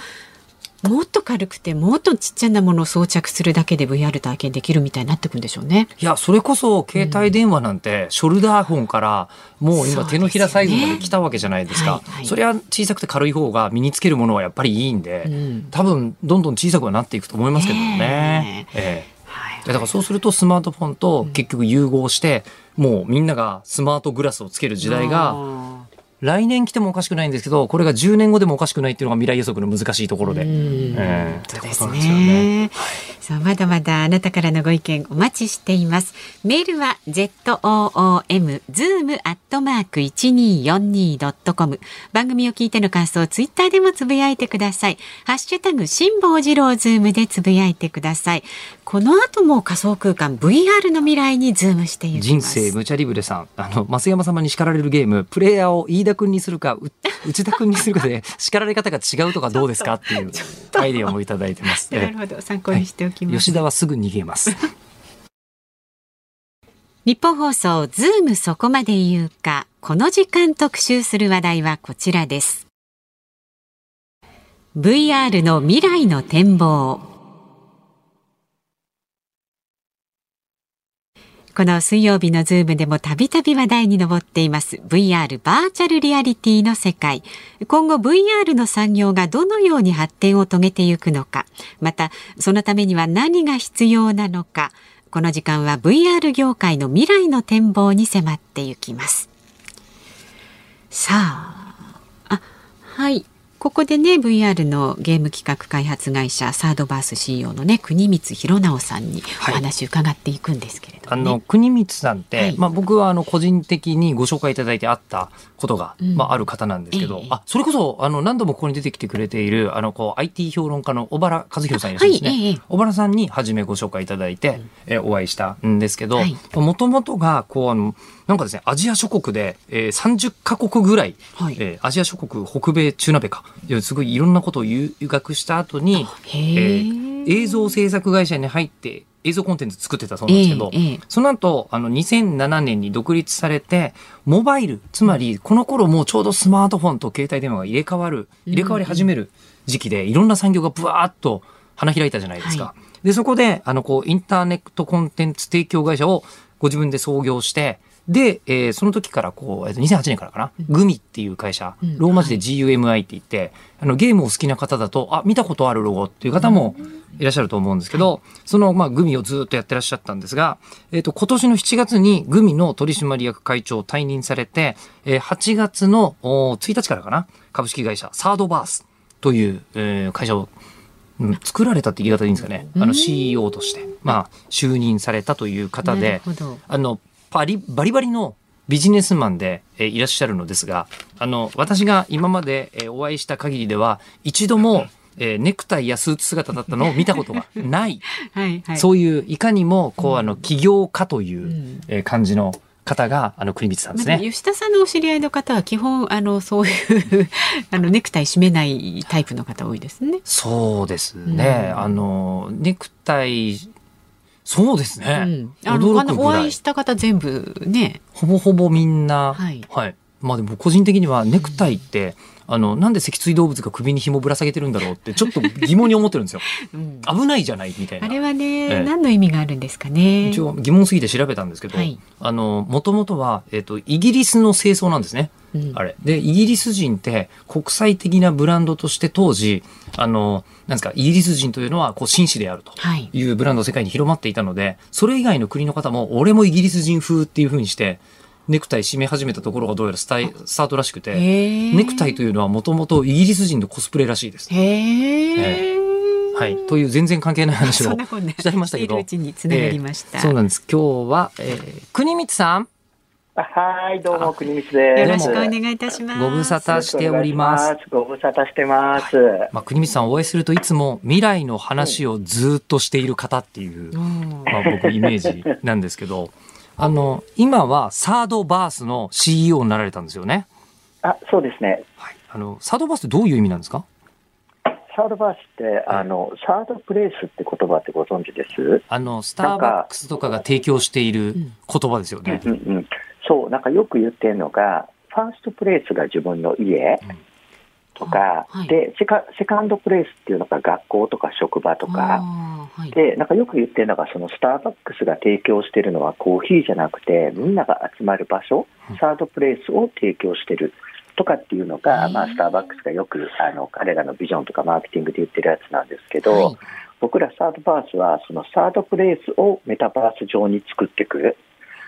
S1: もっと軽くてもっとちっちゃなものを装着するだけで VR 体験できるみたいになってくんでしょうね。
S3: いや、それこそ携帯電話なんて、ショルダーフォンから、もう今手のひらサイズまで来たわけじゃないですか。
S1: はいはい
S3: それは小さくて軽い方が身につけるものはやっぱりいいんで、
S1: うん。
S3: 多分どんどん小さくはなっていくと思いますけどね。え。え
S1: はい
S3: だからそうするとスマートフォンと結局融合して、もうみんながスマートグラスをつける時代が
S1: あ
S3: 来年来てもおかしくないんですけど、これが10年後でもおかしくないっていうのが未来予測の難しいところで。
S1: うん。
S3: ええ。
S1: そうです
S3: ね
S1: ね。さあまだまだあなたからのご意見お待ちしています。メールは z o o m zoom アットマーク一二四二ドットコム。番組を聞いての感想をツイッターでもつぶやいてください。ハッシュタグ辛坊治郎ズームでつぶやいてください。この後も仮想空間 VR の未来にズームしていきます。
S3: 人生無茶リブレさん、あの、増山様に叱られるゲーム、プレイヤーを飯田君にするか、う 内田君にするかで、叱られ方が違うとかどうですかっていうアイデアもいただいてます。
S1: なるほど参考にしておき。
S3: 吉田はすぐ逃げます。
S1: ニッポン放送ズームそこまで言うか。この時間特集する話題はこちらです。VR の未来の展望この水曜日のズームでもたびたび話題に上っています。VR バーチャルリアリティの世界。今後 VR の産業がどのように発展を遂げていくのか。またそのためには何が必要なのか。この時間は VR 業界の未来の展望に迫っていきます。さああはい。ここでね VR のゲーム企画開発会社サードバース CEO のね国光弘直さんにお話伺っていくんですけれども、ね。
S3: あの、国光さんって、
S1: はい。
S3: まあ僕はあの、個人的にご紹介いただいてあったことが、
S1: うん。
S3: まあある方なんですけど、
S1: ええ。
S3: あ、それこそ、あの、何度もここに出てきてくれている、あの、こう、IT 評論家の小原和弘さんいらっしゃるんですね。
S1: はいええ
S3: 小原さんに初めご紹介いただいて、えお会いしたんですけど
S1: はい、
S3: もともとが、こう、あの、なんかですね、アジア諸国で、えー、30カ国ぐらい、
S1: はい。
S3: えーアジア諸国、北米、中南米か、すごいいろんなことを留学した後に、
S1: へー。
S3: 映像制作会社に入って映像コンテンツ作ってたそうなんですけど、
S1: ええええ。
S3: その後、あの、2007年に独立されて、モバイル、つまり、この頃もうちょうどスマートフォンと携帯電話が入れ替わる、入れ替わり始める時期で、いろんな産業がブワーッと花開いたじゃないですか。
S1: は
S3: で、そこで、あの、こう、インターネットコンテンツ提供会社をご自分で創業して、で、えーその時からこう、えっと2008年からかな、グミっていう会社、
S1: うん。
S3: ローマ字で GUMI って言って、あの、ゲームを好きな方だと、あ、見たことあるロゴっていう方もいらっしゃると思うんですけど、その、まあ、グミをずっとやってらっしゃったんですが、えっ、と、今年の7月にグミの取締役会長を退任されて、えー8月のお1日からかな、株式会社サードバースという、えー会社をうん作られたって言い方でいいんですかね。あの CEO として、まあ、就任されたという方
S1: な
S3: であの、パリ、バリバリのビジネスマンで、えーいらっしゃるのですが、あの、私が今まで、えーお会いした限りでは、一度もえーネクタイやスーツ姿だったのを見たことがない、
S1: はいはい。
S3: そういういかにもこうあの起業家という、
S1: ん
S3: えー感じの方があの国光さんですね。
S1: まあ吉田さんのお知り合いの方は基本あのそういう あのネクタイ締めないタイプの方多いですね。
S3: そうですね。
S1: うん
S3: あのネクタイそうです
S1: う
S3: ね。
S1: ん、あのお会いした方全部ね。
S3: ほぼほぼみんな、
S1: はい
S3: まあでも個人的にはネクタイって、あの、なんで脊椎動物が首に紐ぶら下げてるんだろうってちょっと疑問に思ってるんですよ。
S1: うん
S3: 危ないじゃないみたいな。
S1: あれはね、
S3: ええ
S1: 何の意味があるんですかね。
S3: 一応疑問すぎて調べたんですけど、
S1: はい
S3: あの、もともとは、えっ、と、イギリスの清掃なんですね。
S1: うん
S3: あれ。で、イギリス人って国際的なブランドとして当時、あの、なんですか、イギリス人というのは、こう、紳士であると。
S1: はい。
S3: いうブランドが世界に広まっていたので、それ以外の国の方も、俺もイギリス人風っていう風にして、ネクタイ締め始めたところがどうやらスタイスタートらしくて、
S1: へ
S3: ネクタイというのはもともとイギリス人のコスプレらしいです。
S1: へえ。
S3: はい。という全然関係ない話をしちゃいましたけど。
S1: いるうちにつながりました。
S3: えーそうなんです。今日は、えー、国光さん、
S5: はい、どうも、国光です。
S1: よろしくお願いいたします。
S3: ご無沙汰しております。
S5: ご無沙汰してます。
S3: まあ、国光さんお会いするといつも未来の話をずっとしている方っていう、
S1: うん
S3: まあ、僕イメージなんですけど、あの、今はサードバースの CEO になられたんですよね。
S5: あ、そうですね。
S3: はい。あの、サードバースってどういう意味なんですか？
S5: サードバースって、あの、サードプレイスって言葉ってご存知です？
S3: あの、スターバックスとかが提供している言葉ですよね。
S5: うんうん。そう、なんかよく言ってるのが、ファーストプレイスが自分の家とか、
S1: はい。
S5: でセカ、セカンドプレイスっていうのが学校とか職場とか、
S1: はい。
S5: で、なんかよく言ってるのが、そのスターバックスが提供してるのはコーヒーじゃなくて、みんなが集まる場所
S3: うん、
S5: サードプレイスを提供してるとかっていうのが、
S1: うん
S5: まあ、スターバックスがよく、あの、彼らのビジョンとかマーケティングで言ってるやつなんですけど、
S1: はい。
S5: 僕らサードバースは、そのサードプレイスをメタバース上に作っていく、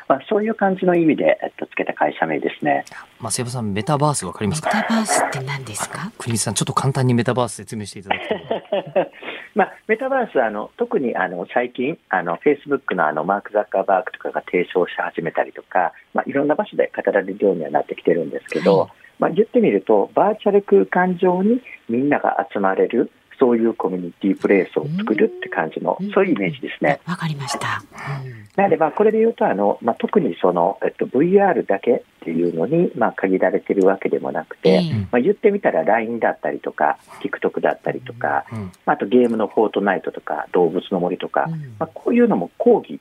S5: まあ、そういう感じの意味で、えっと、つけた会社名ですね。
S3: まあ、セブさん、メタバースわかりますか？
S1: メタバースって何ですか？
S3: 国光さん、ちょっと簡単にメタバース説明していただくと。
S5: まあ、メタバースはあの特にあの最近、あのフェイスブックのあのマーク・ザッカーバーグとかが提唱し始めたりとか、まあ、いろんな場所で語られるようにはなってきてるんですけど、
S1: はい
S5: まあ、言ってみると、バーチャル空間上にみんなが集まれる、そういうコミュニティプレイスを作るって感じの、そういうイメージですね。
S1: わかりました。
S5: なので、まあ、これで言うと、あの、まあ、特にその、えっと、VR だけっていうのに、まあ、限られてるわけでもなくて、
S1: ええ
S5: まあ、言ってみたら LINE だったりとか、TikTok だったりとか、
S3: うん
S5: あとゲームのフォートナイトとか、動物の森とか、
S1: うん
S5: まあ、こういうのも講義、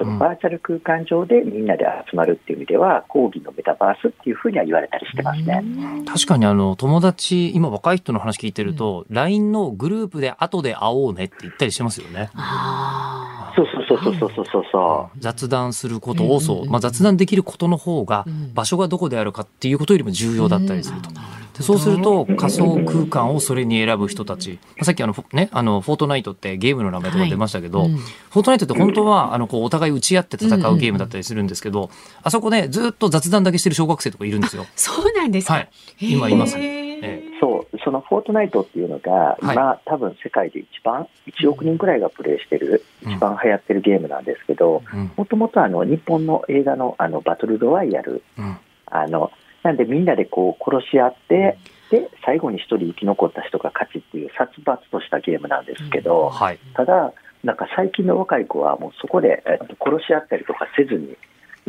S5: そ
S3: うん。
S5: のバーチャル空間上でみんなで集まるっていう意味では、講義のメタバースっていうふうには言われたりしてますね。
S3: 確かにあの、友達、今若い人の話聞いてると、LINE のグループで後で会おうねって言ったりしてますよね。
S1: あ
S5: そうそうそうそうそうそうそ
S3: 雑談することをそう、
S1: う。んうんうん
S3: まあ、雑談できることの方が
S1: うん。
S3: 場所がどこであるかっていうことよりも重要だったりすると。
S1: うん。
S3: でそうすると仮想空間をそれに選ぶ人たち、まあさっきあの、フォね、あの、フォートナイトってゲームの名前とか出ましたけど、
S1: うん
S3: フォートナイトって本当は、あの、こう、お互い打ち合って戦うゲームだったりするんですけど、あそこね、ずっと雑談だけしてる小学生とかいるんですよ。
S1: そうなんですか。
S3: はい今います
S1: へー
S3: え
S5: う。そう、そのフォートナイトっていうのが、
S3: はい
S5: 今、多分世界で一番、1億人くらいがプレイしてる、
S3: うん
S5: 一番流行ってるゲームなんですけど、
S3: うん。
S5: もともとあの、日本の映画のあの、バトルロワイヤル、
S3: うん。
S5: あの、なんでみんなでこう殺し合って、で、最後に一人生き残った人が勝ちっていう殺伐としたゲームなんですけど、
S3: はい。
S5: ただ、なんか最近の若い子はもうそこで、えっと、殺し合ったりとかせずに、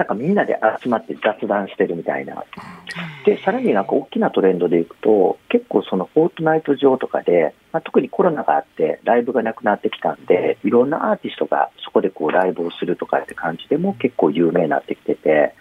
S5: なんかみんなで集まって雑談してるみたいな。で、さらになんか大きなトレンドでいくと、結構そのフォートナイト上とかで、まあ、特にコロナがあってライブがなくなってきたんで、いろんなアーティストがそこでこうライブをするとかって感じでも結構有名になってきてて、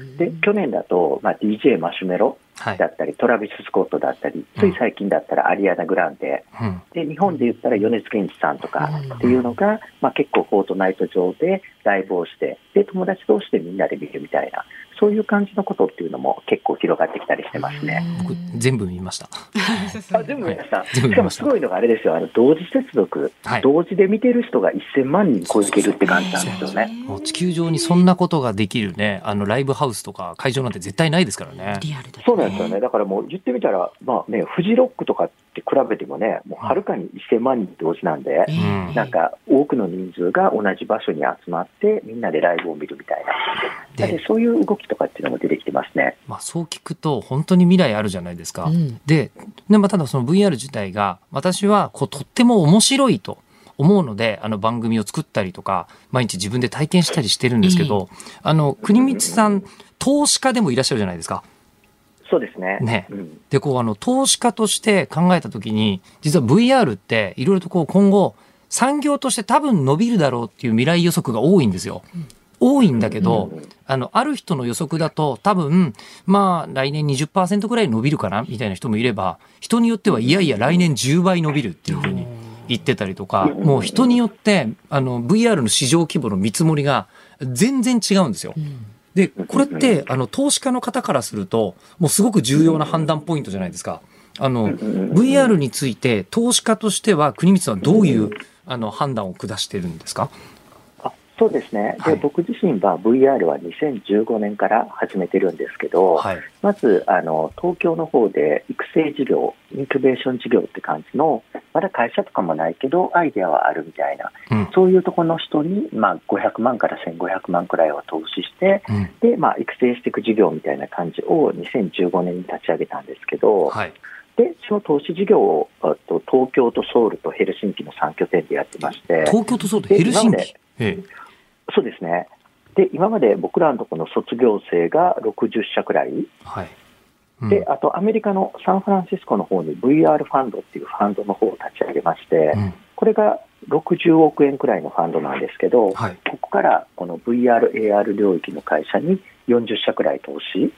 S3: うん。
S5: で、去年だと、まあ、DJ マシュメロ
S3: はい
S5: だ。ったり、トラビス・スコットだったり、つい最近だったらアリアナ・グランデ、
S3: うん。
S5: で、日本で言ったら米津玄師さんとか
S1: うん
S5: っていうのが、まあ、結構フォートナイト上でライブをして、で、友達同士でみんなで見るみたいな、そういう感じのことっていうのも結構広がってきたりしてますね。
S3: 僕、全部見ました。
S5: あ全部見ました？
S3: した
S5: しかもすごいのがあれですよ、あの同時接続、
S3: はい
S5: 同時で見てる人が1000万人超えてるって感じなんですよね。
S3: もう地球上にそんなことができるね、あの、ライブハウスとか会場なんて絶対ないですからね。
S1: リアルだ、
S5: そうなんですよね。。だからもう言ってみたら、まあね、フジロックとかって比べてもね、もうはるかに1000万人同時なんで、
S3: ん
S5: なんか多くの人数が同じ場所に集まって、みんなでライブを見るみたいな。
S3: で
S5: でそういう動きとかっていうのも出てきてますね。
S3: まあそう聞くと本当に未来あるじゃないですか。
S1: うん
S3: で、ね、でもただその VR 自体が私はこうとっても面白いと思うのであの番組を作ったりとか毎日自分で体験したりしてるんですけど、あの国光さん投資家でもいらっしゃるじゃないですか。
S5: そうですね。
S3: ね。
S5: うん。
S3: でこうあの投資家として考えた時に実は VR っていろいろとこう今後産業として多分伸びるだろうっていう未来予測が多いんですよ。多いんだけど、あの、ある人の予測だと多分、まあ来年20%ぐらい伸びるかなみたいな人もいれば、人によってはいやいや来年10倍伸びるっていうふうに言ってたりとか、もう人によって、あの、VR の市場規模の見積もりが全然違うんですよ。で、これって、あの、投資家の方からすると、もうすごく重要な判断ポイントじゃないですか。あの、VR について、投資家としては、国光さんはどういう、あの、判断を下してるんですか？
S5: あそうですね、で
S3: はい
S5: 僕自身は VR は2015年から始めてるんですけど、
S3: はい。
S5: まずあの東京の方で育成事業、インキュベーション事業って感じの、まだ会社とかもないけど、アイデアはあるみたいな、
S3: うん。
S5: そういうところの人に、まあ、500万から1500万くらいを投資して、
S3: うん。
S5: でまあ、育成していく事業みたいな感じを2015年に立ち上げたんですけど、
S3: はい。
S5: でその投資事業をあと東京とソウルとヘルシンキの3拠点でやってまして。
S3: 東京とそうでヘルシンキ？ええ。
S5: そうですね。で、今まで僕らのところの卒業生が60社くらい、
S3: はい。うん
S5: で、あとアメリカのサンフランシスコの方に VR ファンドっていうファンドの方を立ち上げまして、
S3: うん
S5: これが60億円くらいのファンドなんですけど、
S3: はい。
S5: ここからこの VR、AR 領域の会社に40社くらい投資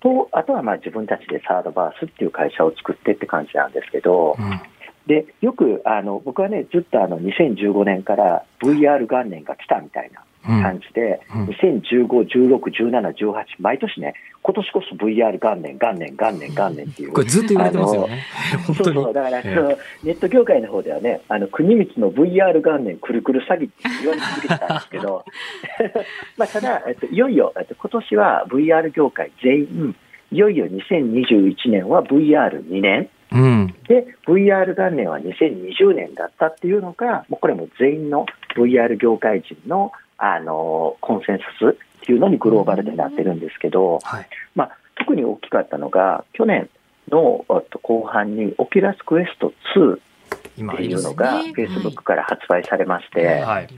S5: と、あとはまあ自分たちでサードバースっていう会社を作ってって感じなんですけど、
S3: うん。
S5: でよくあの僕はね、ずっとあの2015年から VR 元年が来たみたいな
S3: うん。
S5: 感じで、
S3: うん
S5: 2015、16、17、18、毎年ね、今年こそ VR 元年、元年、元年、元年っていう。
S3: これずっと言われてますよね。本当に。
S5: そうそう、だから、
S3: ええ
S5: そのネット業界の方ではね、あの国光の VR 元年くるくる詐欺って言われ続けてたんですけど、まあただ、えっと、いよいよ、えっと、今年は VR 業界全員、いよいよ2021年は VR2 年、
S3: うん。
S5: で、VR 元年は2020年だったっていうのが、もうこれも全員の VR 業界人の、あのコンセンサスっていうのにグローバルでなってるんですけど、
S3: はい。
S5: まあ、特に大きかったのが、去年のえっと後半に、オキュラスクエスト2っていう
S3: 今いいですね。
S5: のが、
S1: ね
S5: Facebook から発売されまして、
S3: はい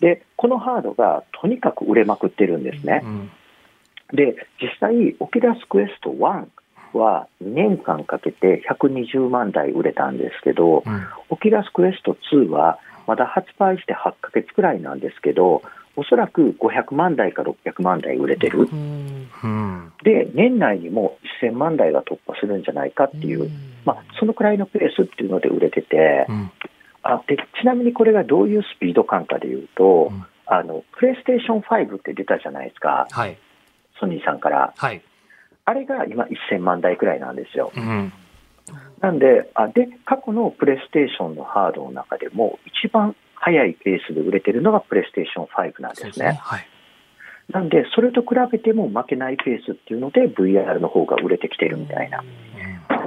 S5: で、このハードがとにかく売れまくってるんですね。
S3: うん。
S5: で、実際、オキュラスクエスト1は2年間かけて120万台売れたんですけど、
S3: うん。
S5: オキュラスクエスト2はまだ発売して8ヶ月くらいなんですけど、おそらく500万台か600万台売れてる。
S1: うん
S3: うん。
S5: で、年内にも1000万台が突破するんじゃないかっていう、まあ、そのくらいのペースっていうので売れてて、
S3: うん。
S5: あでちなみにこれがどういうスピード感かでいうと、
S3: うん
S5: あの、プレイステーション5って出たじゃないですか、
S3: はい。
S5: ソニーさんから。
S3: はい。
S5: あれが今1000万台くらいなんですよ。
S3: うん。
S5: なんで、あで、過去のプレイステーションのハードの中でも、一番速いペースで売れてるのがプレイステーション5なんですね。
S3: はい。
S5: なんで、それと比べても負けないペースっていうので、VR の方が売れてきてるみたいな。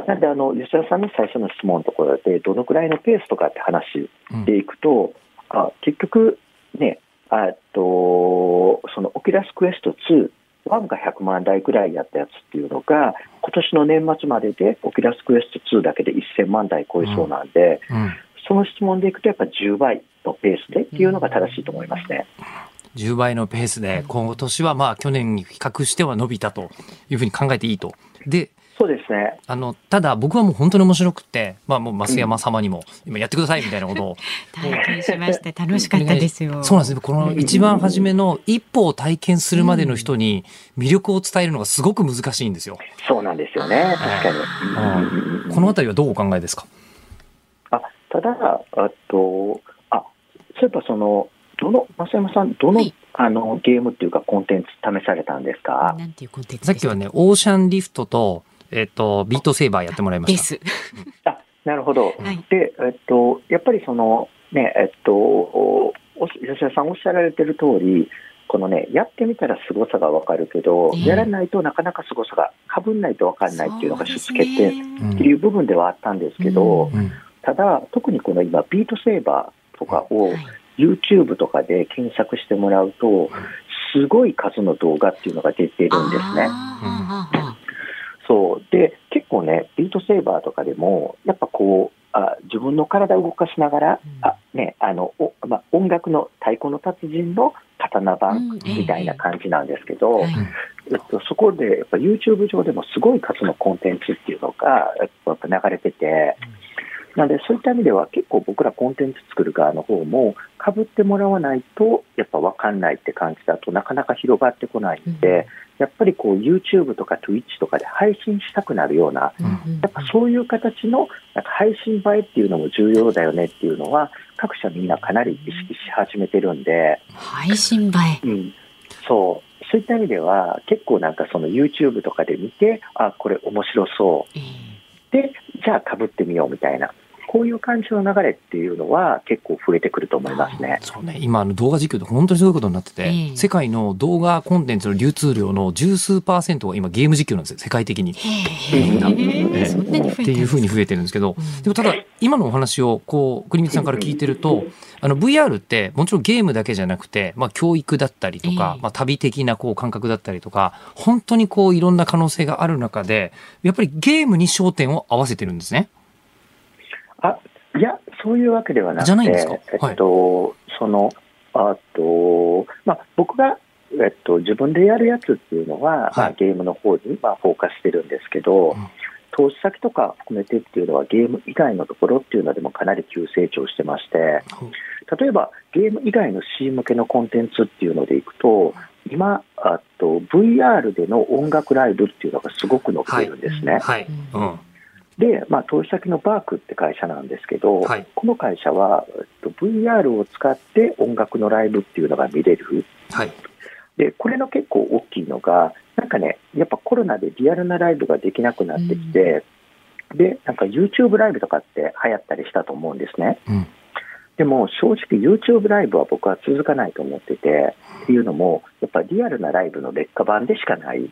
S5: なんで、あの、吉田さんの最初の質問のところで、どのくらいのペースとかって話
S3: うん
S5: でいくと、あ結局、ね、あと、そのオキュラスクエスト2、1が100万台ぐらいやったやつっていうのが、今年の年末までで、オキュラスクエスト2だけで1000万台超えそうなんで、
S3: うん。
S5: その質問でいくと、やっぱ10倍のペースでっていうのが正しいと思いますね。
S3: 10倍のペースで、今年はまあ去年に比較しては伸びたというふうに考えていいと。で、
S5: そうですね。
S3: あの、ただ僕はもう本当に面白くって、まあもう増山様にも今やってくださいみたいなことを。
S1: 体験しまして楽しかったですよ。
S3: そうなんですね。この一番初めの一歩を体験するまでの人に魅力を伝えるのがすごく難しいんですよ。
S5: そうなんですよね。確かに。
S3: うんこのあたりはどうお考えですか？
S5: あただ、あと、あそういえばその、どの、増山さん、どの、
S1: はい
S5: あのゲームっていうか、コンテンツ試されたんですか？
S1: なんていうコンテンツですか？
S3: さっきはね、オーシャンリフトと、えっ、と、ビートセーバーやってもらいました。
S5: あなるほど。
S1: はい
S5: で、えっと、やっぱりその、ね、えっと、お吉田さんおっしゃられてる通り、このね、やってみたら凄さがわかるけど、
S1: ええ
S5: やらないとなかなか凄さが、かぶんないとわかんないっていうのが出
S1: そう
S5: 欠
S1: です
S5: 点
S1: ね
S5: っていう部分ではあったんですけど、
S3: うん。
S5: ただ、特にこの今、ビートセーバーとかを
S1: はい
S5: YouTube とかで検索してもらうと、すごい数の動画っていうのが出てるんですね。そう。で、結構ね、ビートセーバーとかでも、やっぱこう、あ自分の体を動かしながら、
S1: うん。
S5: あね、あの、おまあ、音楽の太鼓の達人の刀版
S1: うん。
S5: みたいな感じなんですけど、
S1: はい。
S5: えっと、そこでやっぱ YouTube 上でもすごい数のコンテンツっていうのがやっぱ流れてて、なのでそういった意味では結構僕らコンテンツ作る側の方もかぶってもらわないとやっぱ分かんないって感じだとなかなか広がってこないんで、やっぱりこう YouTube とか Twitch とかで配信したくなるようなやっぱそういう形のなんか配信映えっていうのも重要だよねっていうのは各社みんなかなり意識し始めてるんで、
S1: 配信映え。
S5: うん、そう。そういった意味では結構なんかその YouTube とかで見てあこれ面白そ
S1: え
S5: うでじゃあかぶってみようみたいなこういう感じの流れっていうのは結構増えてくると思いますね。
S3: そうね、今あの動画実況で本当にすごいことになってて、
S1: ええ。
S3: 世界の動画コンテンツの流通量の十数パーセントが今ゲーム実況なんですよ、世界的に。っていうふうに
S1: 増
S3: 増えてるんですけど、
S1: うん
S3: でもただ、今のお話を、こう、国光さんから聞いてると、あの、VR って、もちろんゲームだけじゃなくて、まあ、教育だったりとか
S1: え、え。
S3: まあ、旅的な、こう、感覚だったりとか、本当にこう、いろんな可能性がある中で、やっぱりゲームに焦点を合わせてるんですね。
S5: あいや、そういうわけではなくて、
S3: じゃないんですか？
S5: えっと、その、あと、まあ、僕が、えっと、自分でやるやつっていうのは、まあ、ゲームの方に、まあ、フォーカスしてるんですけど、
S3: うん
S5: 投資先とか含めてっていうのは、ゲーム以外のところっていうのでもかなり急成長してまして、例えばゲーム以外の C 向けのコンテンツっていうのでいくと、今、あと VR での音楽ライブっていうのがすごく伸びてるんですね。
S3: はい。うん。
S5: で、まあ、投資先のバークって会社なんですけど、
S3: はい
S5: この会社は、えっと、VR を使って音楽のライブっていうのが見れる。
S3: はい。
S5: で、これの結構大きいのが、なんかね、やっぱコロナでリアルなライブができなくなってきて、で、なんか YouTube ライブとかって流行ったりしたと思うんですね。
S3: うん。
S5: でも正直 YouTube ライブは僕は続かないと思ってて、っていうのも、やっぱリアルなライブの劣化版でしかない。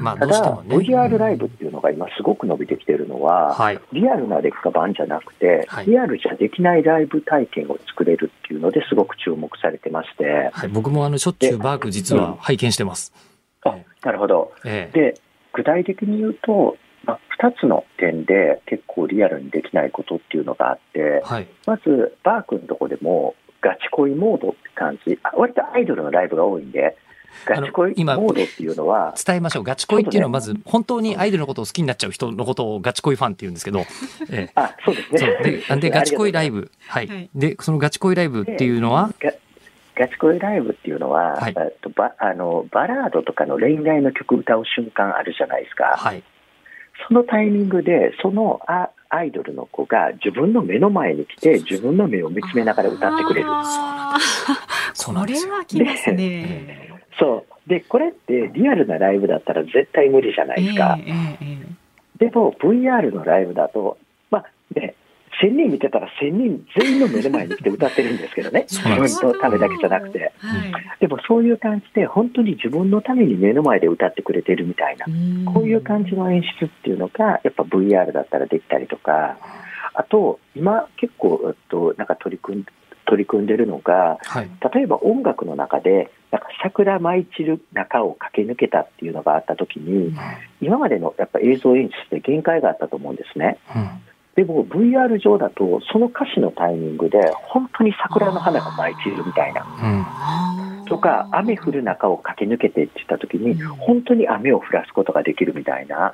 S3: まあ、
S5: ただ、
S3: どうしてもね。
S5: VR ライブっていうのが今すごく伸びてきてるのは、
S3: はい。
S5: リアルな劣化版じゃなくて、
S3: はい
S5: リアルじゃできないライブ体験を作れるっていうのですごく注目されてまして、
S3: はい。僕もあの、しょっちゅうバーク実は拝見してます。
S5: あなるほど。
S3: ええ。
S5: で、具体的に言うと、まあ、2つの点で結構リアルにできないことっていうのがあって、
S3: はい。
S5: まず、バークのとこでも、ガチ恋モードって感じ、あ割とアイドルのライブが多いんで、ガチ恋モ
S3: 今
S5: ードっていうのは、
S3: 伝えましょう。ガチ恋っていうのはまず、本当にアイドルのことを好きになっちゃう人のことをガチ恋ファンって言うんですけど、ええ。
S5: あ、そうですね。
S3: で、あでガチ恋ライ
S5: ブ。
S3: ブ。はい。
S1: はい
S3: で、そのガチ恋ライブっていうのは、
S5: ガガチ恋ライブっていうのは、
S3: はい
S5: えっとバあのバラードとかの恋愛の曲歌う瞬間あるじゃないですか。
S3: はい。
S5: そのタイミングで、そのアアイドルの子が自分の目の前に来て、自分の目を見つめながら歌ってくれる。
S3: そうなんですよ。
S1: はきますね。
S5: そう。で、これってリアルなライブだったら絶対無理じゃないですか。でも VR のライブだと、まあね、1000人見てたら1000人全員の目の前に来て歌ってるんですけどね。自分のためだけじゃなくて。
S1: はい。
S5: でもそういう感じで、本当に自分のために目の前で歌ってくれてるみたいな。こういう感じの演出っていうのが、やっぱ VR だったらできたりとか、あと、今結構、えっと、なんか取り組ん取り組んでるのが、
S3: はい。
S5: 例えば音楽の中で、なんか桜舞い散る中を駆け抜けたっていうのがあったときに、今までのやっぱ映像演出で限界があったと思うんですね。
S3: うん。
S5: でも VR 上だと、その歌詞のタイミングで、本当に桜の花が舞い散るみたいな。
S3: うん。
S5: とか、雨降る中を駆け抜けてって言ったときに、本当に雨を降らすことができるみたいな。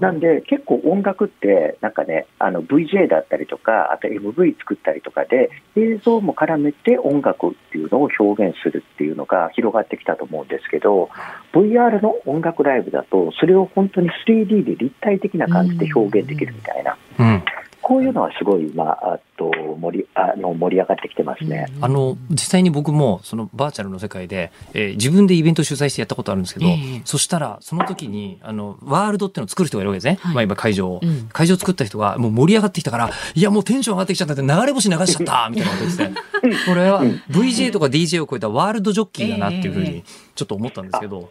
S5: なんで、結構音楽って、なんかね、あの VJ だったりとか、あと MV 作ったりとかで、映像も絡めて音楽っていうのを表現するっていうのが広がってきたと思うんですけど、VR の音楽ライブだと、それを本当に 3D で立体的な感じで表現できるみたいな、
S3: うん。
S5: こういうのはすごい今、あと盛りあの盛り上がってきてますね。
S3: あの、実際に僕も、そのバーチャルの世界で、えー自分でイベント主催してやったことあるんですけど、
S1: ええ。
S3: そしたら、その時に、あの、ワールドっていうのを作る人がいるわけですね。
S1: はい。
S3: まあ今会場を。
S1: うん。
S3: 会場を作った人が、もう盛り上がってきたから、いやもうテンション上がってきちゃったって流れ星流しちゃった みたいなこと言ってて、これは VJ とか DJ を超えたワールドジョッキーだなっていうふう
S1: ええ。
S3: に、ちょっと思ったんですけど、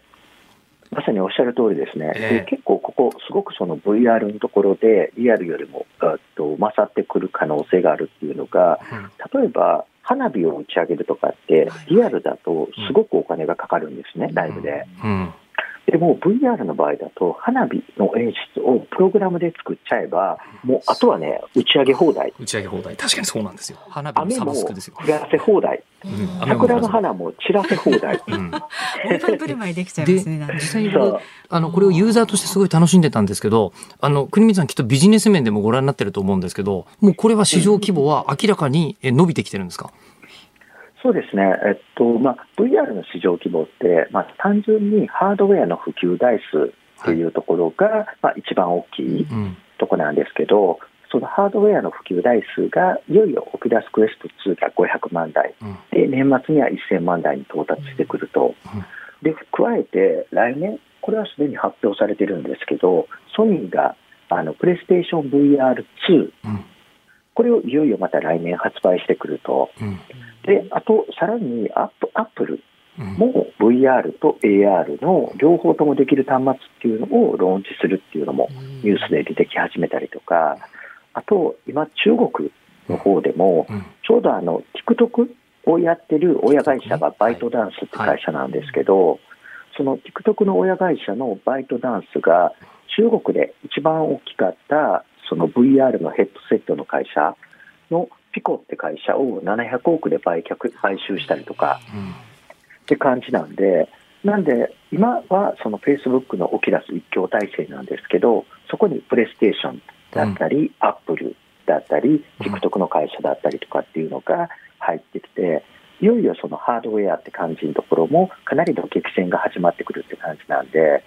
S5: まさにおっしゃる通りですね、
S3: ええ。
S5: で結構ここ、すごくその VR のところで、リアルよりもあと勝ってくる可能性があるっていうのが、例えば花火を打ち上げるとかって、リアルだとすごくお金がかかるんですね、ライブで。
S3: うん。
S5: ででも VR の場合だと、花火の演出をプログラムで作っちゃえば、もうあとはね、打ち上げ放題。
S3: 打ち上げ放題。確かにそうなんですよ。花火もサ
S5: 雨も
S3: ブスクですよ。
S5: 降らせ放題。
S3: うん
S5: 桜の花も散らせ放題。
S3: うん
S1: 振る舞いできちゃいますね。なんかね
S3: 実際にあのこれをユーザーとしてすごい楽しんでたんですけどあの国光さんきっとビジネス面でもご覧になってると思うんですけどもうこれは市場規模は明らかにえ伸びてきてるんですか、
S5: そうですね、えっとまあ、VR の市場規模って、まあ、単純にハードウェアの普及台数というところが、まあ、一番大きい
S3: うん。
S5: ところなんですけど、そのハードウェアの普及台数がいよいよオキュラスクエスト2が500万台。
S3: うん。
S5: で、年末には1000万台に到達してくると、で加えて来年、これはすでに発表されてるんですけど、ソニーがあのプレイステー。ション VR2、
S3: うん。
S5: これをいよいよまた来年発売してくると。
S3: うん
S5: で、あと、さらにアップ、アップル
S3: うん。
S5: も VR と AR の両方ともできる端末っていうのをローンチするっていうのもニュースで出てき始めたりとか、あと、今、中国の方でも、
S3: うん。
S5: ちょうどあの、TikTok をやってる親会社がバイトダンスって会社なんですけど、その TikTok の親会社のバイトダンスが、中国で一番大きかった、その VR のヘッドセットの会社のピコって会社を700億で売却、買収したりとかって感じなんで、なんで、今はその Facebook のオキュラス一強体制なんですけど、そこにプレイステーションだったり、アップルだったり、
S3: うん。
S5: TikTok の会社だったりとかっていうのが入ってきて、いよいよそのハードウェアって感じのところもかなりの激戦が始まってくるって感じなんで、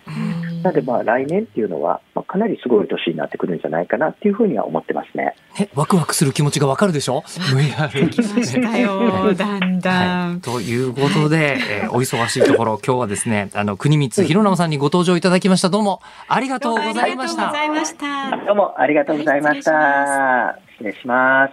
S5: なのでまあ来年っていうのは、まあ、かなりすごい年になってくるんじゃないかなっていうふうには思ってますね。
S3: えワクワクする気持ちがわかるでしょ？VR
S1: 来ましたよ、だんだ
S3: はい、
S1: ん。
S3: ということで、えーお忙しいところ 今日はですねあの国光弘直さんにご登場いただきましたどうもありがとうございました。
S5: どうもありがとうございました。
S1: はい
S5: 失礼します。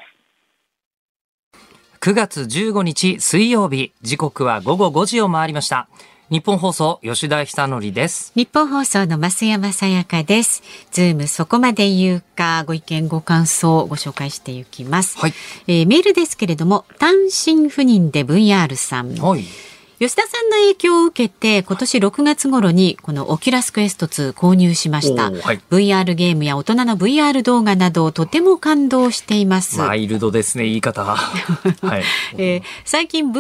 S3: 9月15日水曜日時刻は午後5時を回りましたニッポン放送吉田尚記です
S1: ニッポン放送の増山さやかです。ズームそこまで言うか、ご意見ご感想をご紹介していきます。
S3: はい
S1: えーメールですけれども、単身赴任で VR さん。
S3: はい
S1: 吉田さんの影響を受けて、今年6月頃にこのオキュラスクエスト2購入しました。
S3: はい
S1: VR ゲームや大人の VR 動画などをとても感動しています。
S3: マイルドですね言い方 はい
S1: えー最近 VR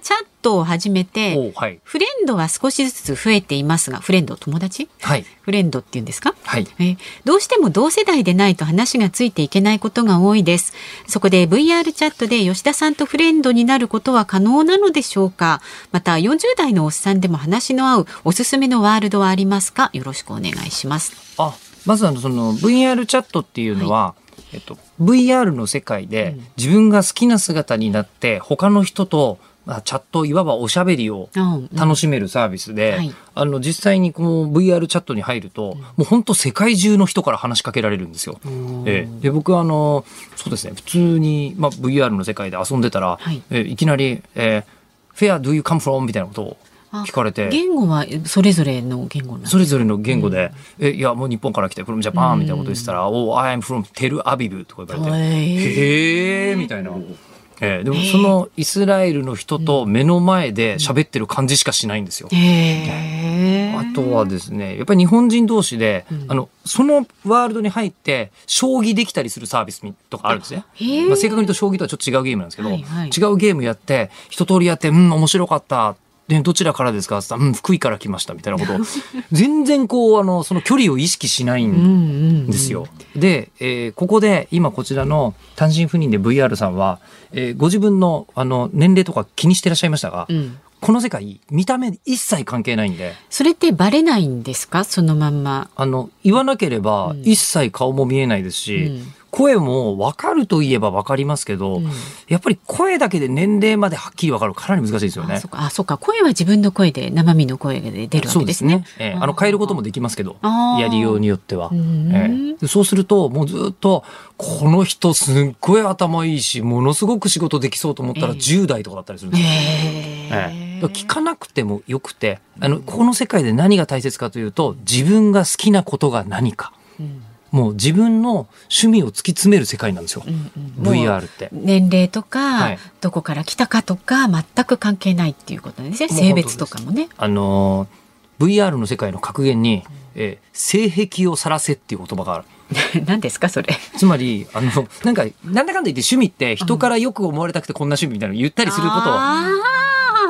S1: チャットを始めて、
S3: おはい。
S1: フレンドは少しずつ増えていますが、フレンド友達？
S3: はい。
S1: フレンドっていうんですか？
S3: はい。
S1: えーどうしても同世代でないと話がついていけないことが多いです。そこで VR チャットで吉田さんとフレンドになることは可能なのでしょうか？また40代のおっさんでも話の合うおすすめのワールドはありますか？よろしくお願いします。
S3: あまずあのその VR チャットっていうのは、えっと、VR の世界で
S1: うん。
S3: 自分が好きな姿になって他の人とまあチャットいわばおしゃべりを
S1: うん。
S3: 楽しめるサービスで、
S1: はい。
S3: あの実際にこの VR チャットに入ると、もう本当世界中の人から話しかけられるんですよ。ええ、で僕はあのそうですね。普通に、まあ、VR の世界で遊んでたら、
S1: はい。
S3: えいきなり、えー「Where do you come from?」みたいなことを聞かれて。
S1: 言語はそれぞれの言語
S3: それぞれの言語で、え、いや、もう日本から来て、from Japan みたいなこと言ってたら、お、I am from テルアビブとか言われて、へーみたいな。えーでもそのイスラエルの人と目の前で喋ってる感じしかしないんですよ。
S1: へー
S3: あとはですね、やっぱり日本人同士で、あの、そのワールドに入って、将棋できたりするサービスとかあるんですね。まあ、正確に言うと将棋とはちょっと違うゲームなんですけど、
S1: はいはい
S3: 違うゲームやって、一通りやって、うん、面白かった。で、どちらからですか？って言ったらうん、福井から来ました。みたいなこと。を、全然こう、あの、その距離を意識しないん
S1: うんうん
S3: ですよ。で、えーここで今こちらの単身赴任で VR さんは、えーご自分のあの年齢とか気にしてらっしゃいましたが、
S1: うん。
S3: この世界見た目一切関係ないんで、
S1: それってバレないんですか？そのまんま。
S3: あの言わなければ
S1: うん。
S3: 一切顔も見えないですし、
S1: うん
S3: 声も分かるといえば分かりますけど、
S1: うん
S3: やっぱり声だけで年齢まではっきり分かるかなり難しいですよね
S1: あそ。っか。声は自分の声で、生身の声で出るわ
S3: そうで
S1: けですすね
S3: ね。。えーあの変えることもできますけど、やりようによっては。
S1: うん
S3: えーでそうすると、もうずっと、この人すっごい頭いいし、ものすごく仕事できそうと思ったら
S1: ええ
S3: 10代とかだったりするんですよ。
S1: へ
S3: え
S1: え
S3: えだから聞かなくてもよくて、あの、この世界で何が大切かというと、自分が好きなことが何か。
S1: うん
S3: もう自分の趣味を突き詰める世界なんですよ。
S1: うんうん
S3: VR って。
S1: 年齢とか、
S3: はい
S1: どこから来たかとか全く関係ないっていうことですね性別とかもね。
S3: あのー VR の世界の格言に、えー性癖を晒せっていう言葉がある。
S1: 何ですかそれ
S3: つまり、あの、なんか、なんだかんだ言って趣味って人からよく思われたくてこんな趣味みたいなの言ったりすることを、
S1: あ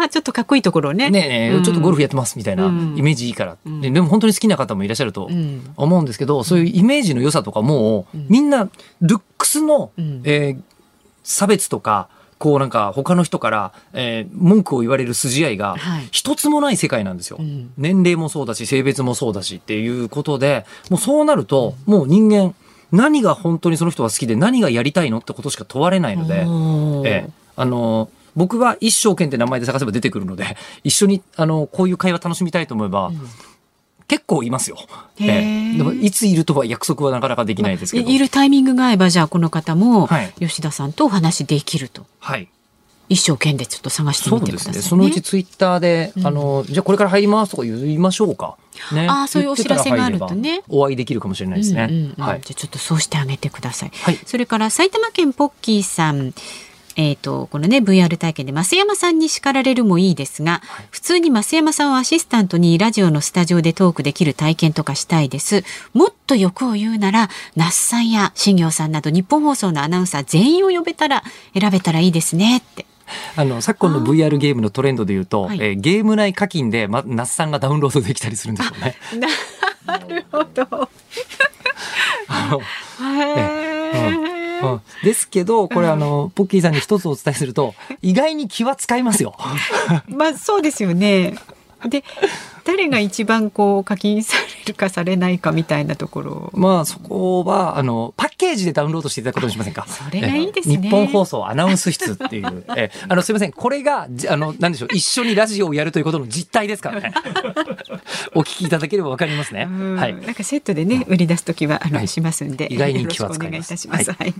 S1: あちょっとかっこいいところね。
S3: ねえ
S1: うん。
S3: ちょっとゴルフやってますみたいな
S1: うん。
S3: イメージいいから、
S1: ん。
S3: ででも本当に好きな方もいらっしゃると
S1: うん。
S3: 思うんですけど、そういうイメージの良さとかもう、みんなルックスの、
S1: うん。
S3: えー差別とかこうなんか他の人から、えー文句を言われる筋合いが
S1: はい。
S3: 一つもない世界なんですよ、
S1: うん。
S3: 年齢もそうだし性別もそうだしっていうことでもうそうなると、もう人間何が本当にその人が好きで何がやりたいのってことしか問われないので。ええ、あの僕は一生懸って名前で探せば出てくるので一緒にあのこういう会話楽しみたいと思えば、結構いますよ、
S1: へえ
S3: でもいついるとは約束はなかなかできないですけど、
S1: いいるタイミングが合えばじゃあこの方も
S3: はい。
S1: 吉田さんとお話できると。
S3: はい。
S1: 一生懸命ちょっと探して
S3: そ
S1: みてください、ね、
S3: うですね。そのうちツイッターで、あのじゃあこれから入りますとか言いましょうか、ね、
S1: あーそういうお知らせがあるとね。
S3: お会いできるかもしれないですね、
S1: うんうんうん。
S3: はい。
S1: じゃあちょっとそうしてあげてください。
S3: はい。
S1: それから埼玉県ポッキーさん。えっ、と、このね、VR 体験で増山さんに叱られるもいいですが、普通に増山さんをアシスタントにラジオのスタジオでトークできる体験とかしたいです。もっと欲を言うなら、那須さんや新行さんなど日本放送のアナウンサー全員を呼べたら、選べたらいいですねって。
S3: あの昨今の VR ゲームのトレンドで言うと、
S1: はい
S3: えーゲーム内課金で、ま、那須さんがダウンロードできたりするんですよね。
S1: なるほど。
S3: あの
S1: へー
S3: うんですけど、これあの、ポッキーさんに一つお伝えすると、意外に気は使いますよ。
S1: まあそうですよね。で誰が一番こう課金されるかされないかみたいなところ。
S3: まあそこは、あの、パッケージでダウンロードしていただくことにしませんか？
S1: それがいいですね
S3: え日本放送アナウンス室っていう。え あの、すいません。これが、じあの、なんでしょう。一緒にラジオをやるということの実態ですからね。お聞きいただければわかりますね。
S1: うん
S3: はい。
S1: なんかセットでね売り出す時はあの、
S3: はい
S1: しますんで
S3: 意外に気は使います
S1: 願いいたします。はい。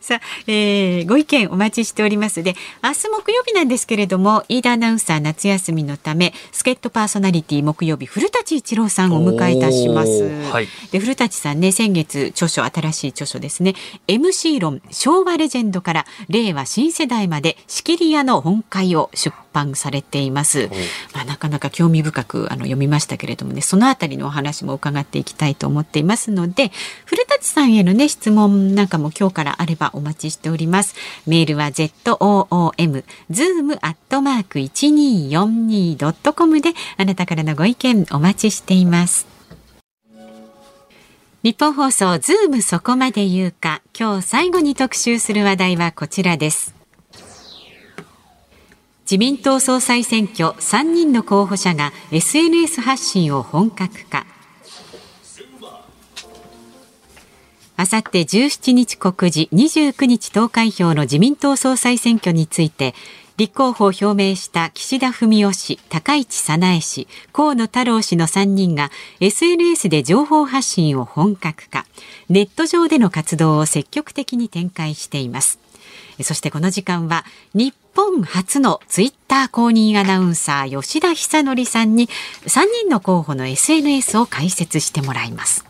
S1: さあ、えーご意見お待ちしておりますで明日木曜日なんですけれども飯田アナウンサー夏休みのため助っ人パーソナリティ木曜日古舘一郎さんをお迎えいたします。
S3: はい。
S1: で古舘さんね先月著書新しい著書ですね。MC 論昭和レジェンドから令和新世代まで仕切り屋の本会を出版されています。まあ、なかなか興味深くあの読みましたけれどもねそのあたりのお話も伺っていきたいと思っていますので古舘さんへのね質問なんかも今日からあればお待ちしております。メールは zoom zoom アットマーク一二四二ドットコムであなたからのご意見お待ちしています。ニッポン放送ズームそこまで言うか今日最後に特集する話題はこちらです自民党総裁選挙3人の候補者が SNS 発信を本格化あさって17日告示29日投開票の自民党総裁選挙について立候補を表明した岸田文雄氏、高市早苗氏、河野太郎氏の3人が SNS で情報発信を本格化、ネット上での活動を積極的に展開しています。そしてこの時間は日本初のツイッター公認アナウンサー吉田久典さんに3人の候補の SNS を解説してもらいます。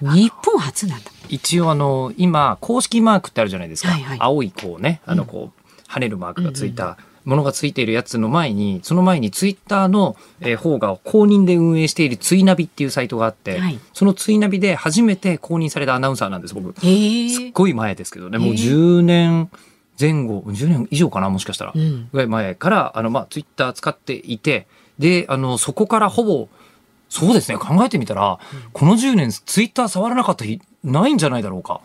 S1: 日本初なんだ。
S3: 一応あの今公式マークってあるじゃないですか、
S1: はいはい。
S3: 青いこうねあのこう、跳ねるマークがついたものがついているやつの前にその前にツイッターのえー方が公認で運営しているツイナビっていうサイトがあって、
S1: はい。
S3: そのツイナビで初めて公認されたアナウンサーなんです僕。
S1: へ
S3: すっ
S1: え。
S3: ごい前ですけどね。もう
S1: へえ
S3: 10年前後10年以上かなもしかしたら、
S1: うん
S3: ぐらい前からあの、まあ、ツイッター使っていてであのそこからほぼそうですね考えてみたら、この10年ツイッター触らなかった日ないんじゃないだろうか。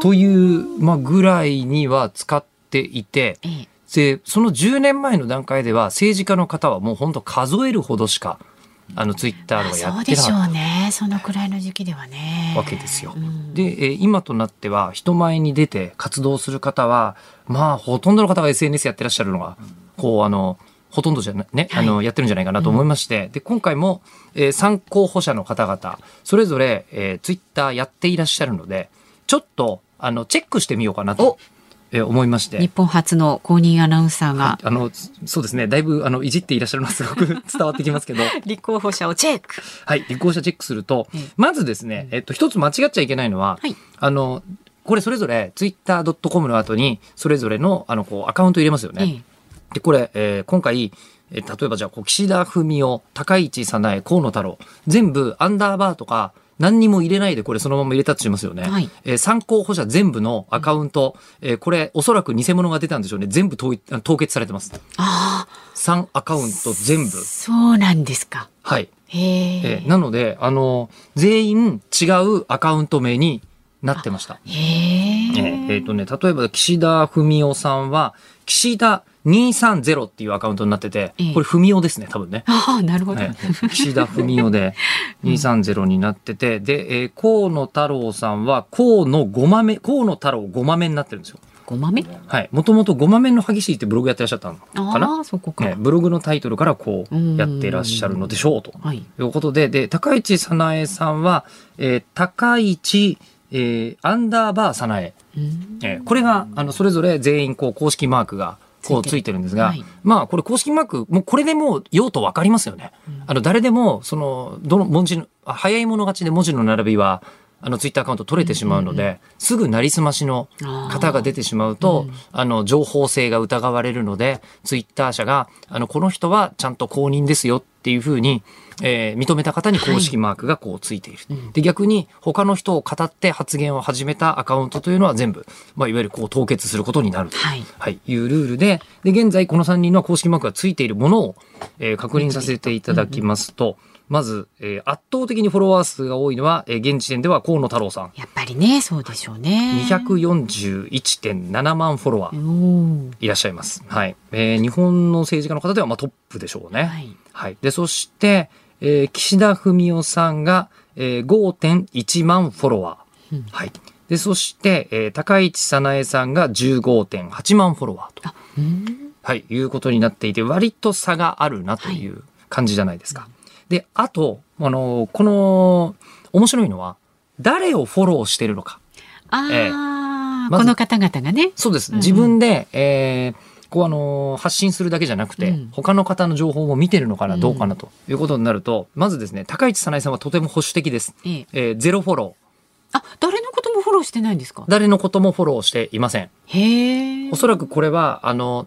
S3: という、まあ、ぐらいには使っていて、
S1: ええ。
S3: で、その10年前の段階では政治家の方はもう本当数えるほどしか、あのツイッターをや
S1: そうでしょうね。そのくらいの時期ではね。
S3: たわけですよ。
S1: うん。
S3: で、えー今となっては人前に出て活動する方は、まあ、ほとんどの方が SNS やってらっしゃるのが、こう、あの、ほとんどじゃなね、
S1: はい。
S3: あの、やってるんじゃないかなと思いまして、で、今回も、えー、参候補者の方々、それぞれ、えー、ツイッターやっていらっしゃるので、ちょっと、あの、チェックしてみようかなと。
S1: お、
S3: えー思いまして。
S1: 日本初の公認アナウンサーが
S3: あの、そうですね。だいぶ、あの、いじっていらっしゃるのはすごく 伝わってきますけど、
S1: 立候補者をチェック。
S3: はい、立候補者チェックすると
S1: ええ、
S3: まずですね、えっと、一つ間違っちゃいけないのは、
S1: はい
S3: あの、これそれぞれ、twitter.com の後に、それぞれの、あの、こう、アカウント入れますよね。
S1: え
S3: で、これ、えー今回、えー例えばじゃあこう岸田文雄高市早苗河野太郎全部アンダーバーとか何にも入れないでこれそのまま入れたとしますよね。
S1: はい
S3: えー参考補者全部のアカウント、えーこれおそらく偽物が出たんでしょうね。全部凍結されてます。
S1: ああ、
S3: 3アカウント全部。
S1: そうなんですか。
S3: はい。
S1: え
S3: ーなので、あの、全員違うアカウント名になってました。
S1: へ
S3: えー
S1: え。
S3: えーとね、例えば岸田文雄さんは、岸田230っていうアカウントになってて
S1: ええ、
S3: これ文雄ですね、多分ね。
S1: ああ、なるほど。
S3: ね岸田文雄で 230になってて、で、えー河野太郎さんは河野ごまめ、河野太郎ごまめになってるんですよ。
S1: ごまめ
S3: はい。もともとごまめの激しいってブログやってらっしゃったのかな？
S1: ああ、そこか。
S3: ね、ブログのタイトルからこうやってらっしゃるのでしょうと。
S1: はい。
S3: ということで、で、高市早苗さんは、えー高市、えーアンダーバー早苗。
S1: うん。
S3: えーこれが、あの、それぞれ全員、こう、公式マークが、こう、
S1: ついてる
S3: んですが、
S1: はい。
S3: まあ、これ公式マーク、もうこれでもう用途わかりますよね。あの、誰でも、その、どの文字の、あ早い者勝ちで文字の並びは、あの、ツイッターアカウント取れてしまうので、すぐなりすましの方が出てしまうと、あの、情報性が疑われるので、ツイッター社が、あの、この人はちゃんと公認ですよっていうふうに、えー認めた方に公式マークがこうついている。で、逆に他の人を語って発言を始めたアカウントというのは全部、まあ、いわゆるこう凍結することになると、
S1: はい
S3: はい、いうルールで、で、現在この3人の公式マークがついているものを、えー確認させていただきますと、まず、えー圧倒的にフォロワー数が多いのは、えー現時点では河野太郎さん。
S1: やっぱりね、そうでしょうね。
S3: 241.7万フォロワーいらっしゃいます。はい。えー日本の政治家の方ではまあトップでしょうね。
S1: はい。
S3: はい。で、そして、えー岸田文雄さんが、えー5.1万フォロワー。
S1: うん
S3: はい。で、そして、えー高市早苗さんが15.8万フォロワーと。
S1: あ、うん。
S3: はい、いうことになっていて、割と差があるなという感じじゃないですか。で、あと、あの、この、面白いのは、誰をフォローしてるのか。
S1: あ
S3: ええ
S1: あ、
S3: まず
S1: この方々がね。
S3: そうです。
S1: うんうん
S3: 自分で、えーこうあの発信するだけじゃなくて、
S1: うん
S3: 他の方の情報も見てるのかな、
S1: うん
S3: どうかなということになると、まずですね、高市早苗さんはとても保守的です。
S1: ええ。
S3: えーゼロフォロー。
S1: あ、誰のこともフォローしてないんですか？
S3: 誰のこともフォローしていません。
S1: へえ。
S3: おそらくこれは、あの、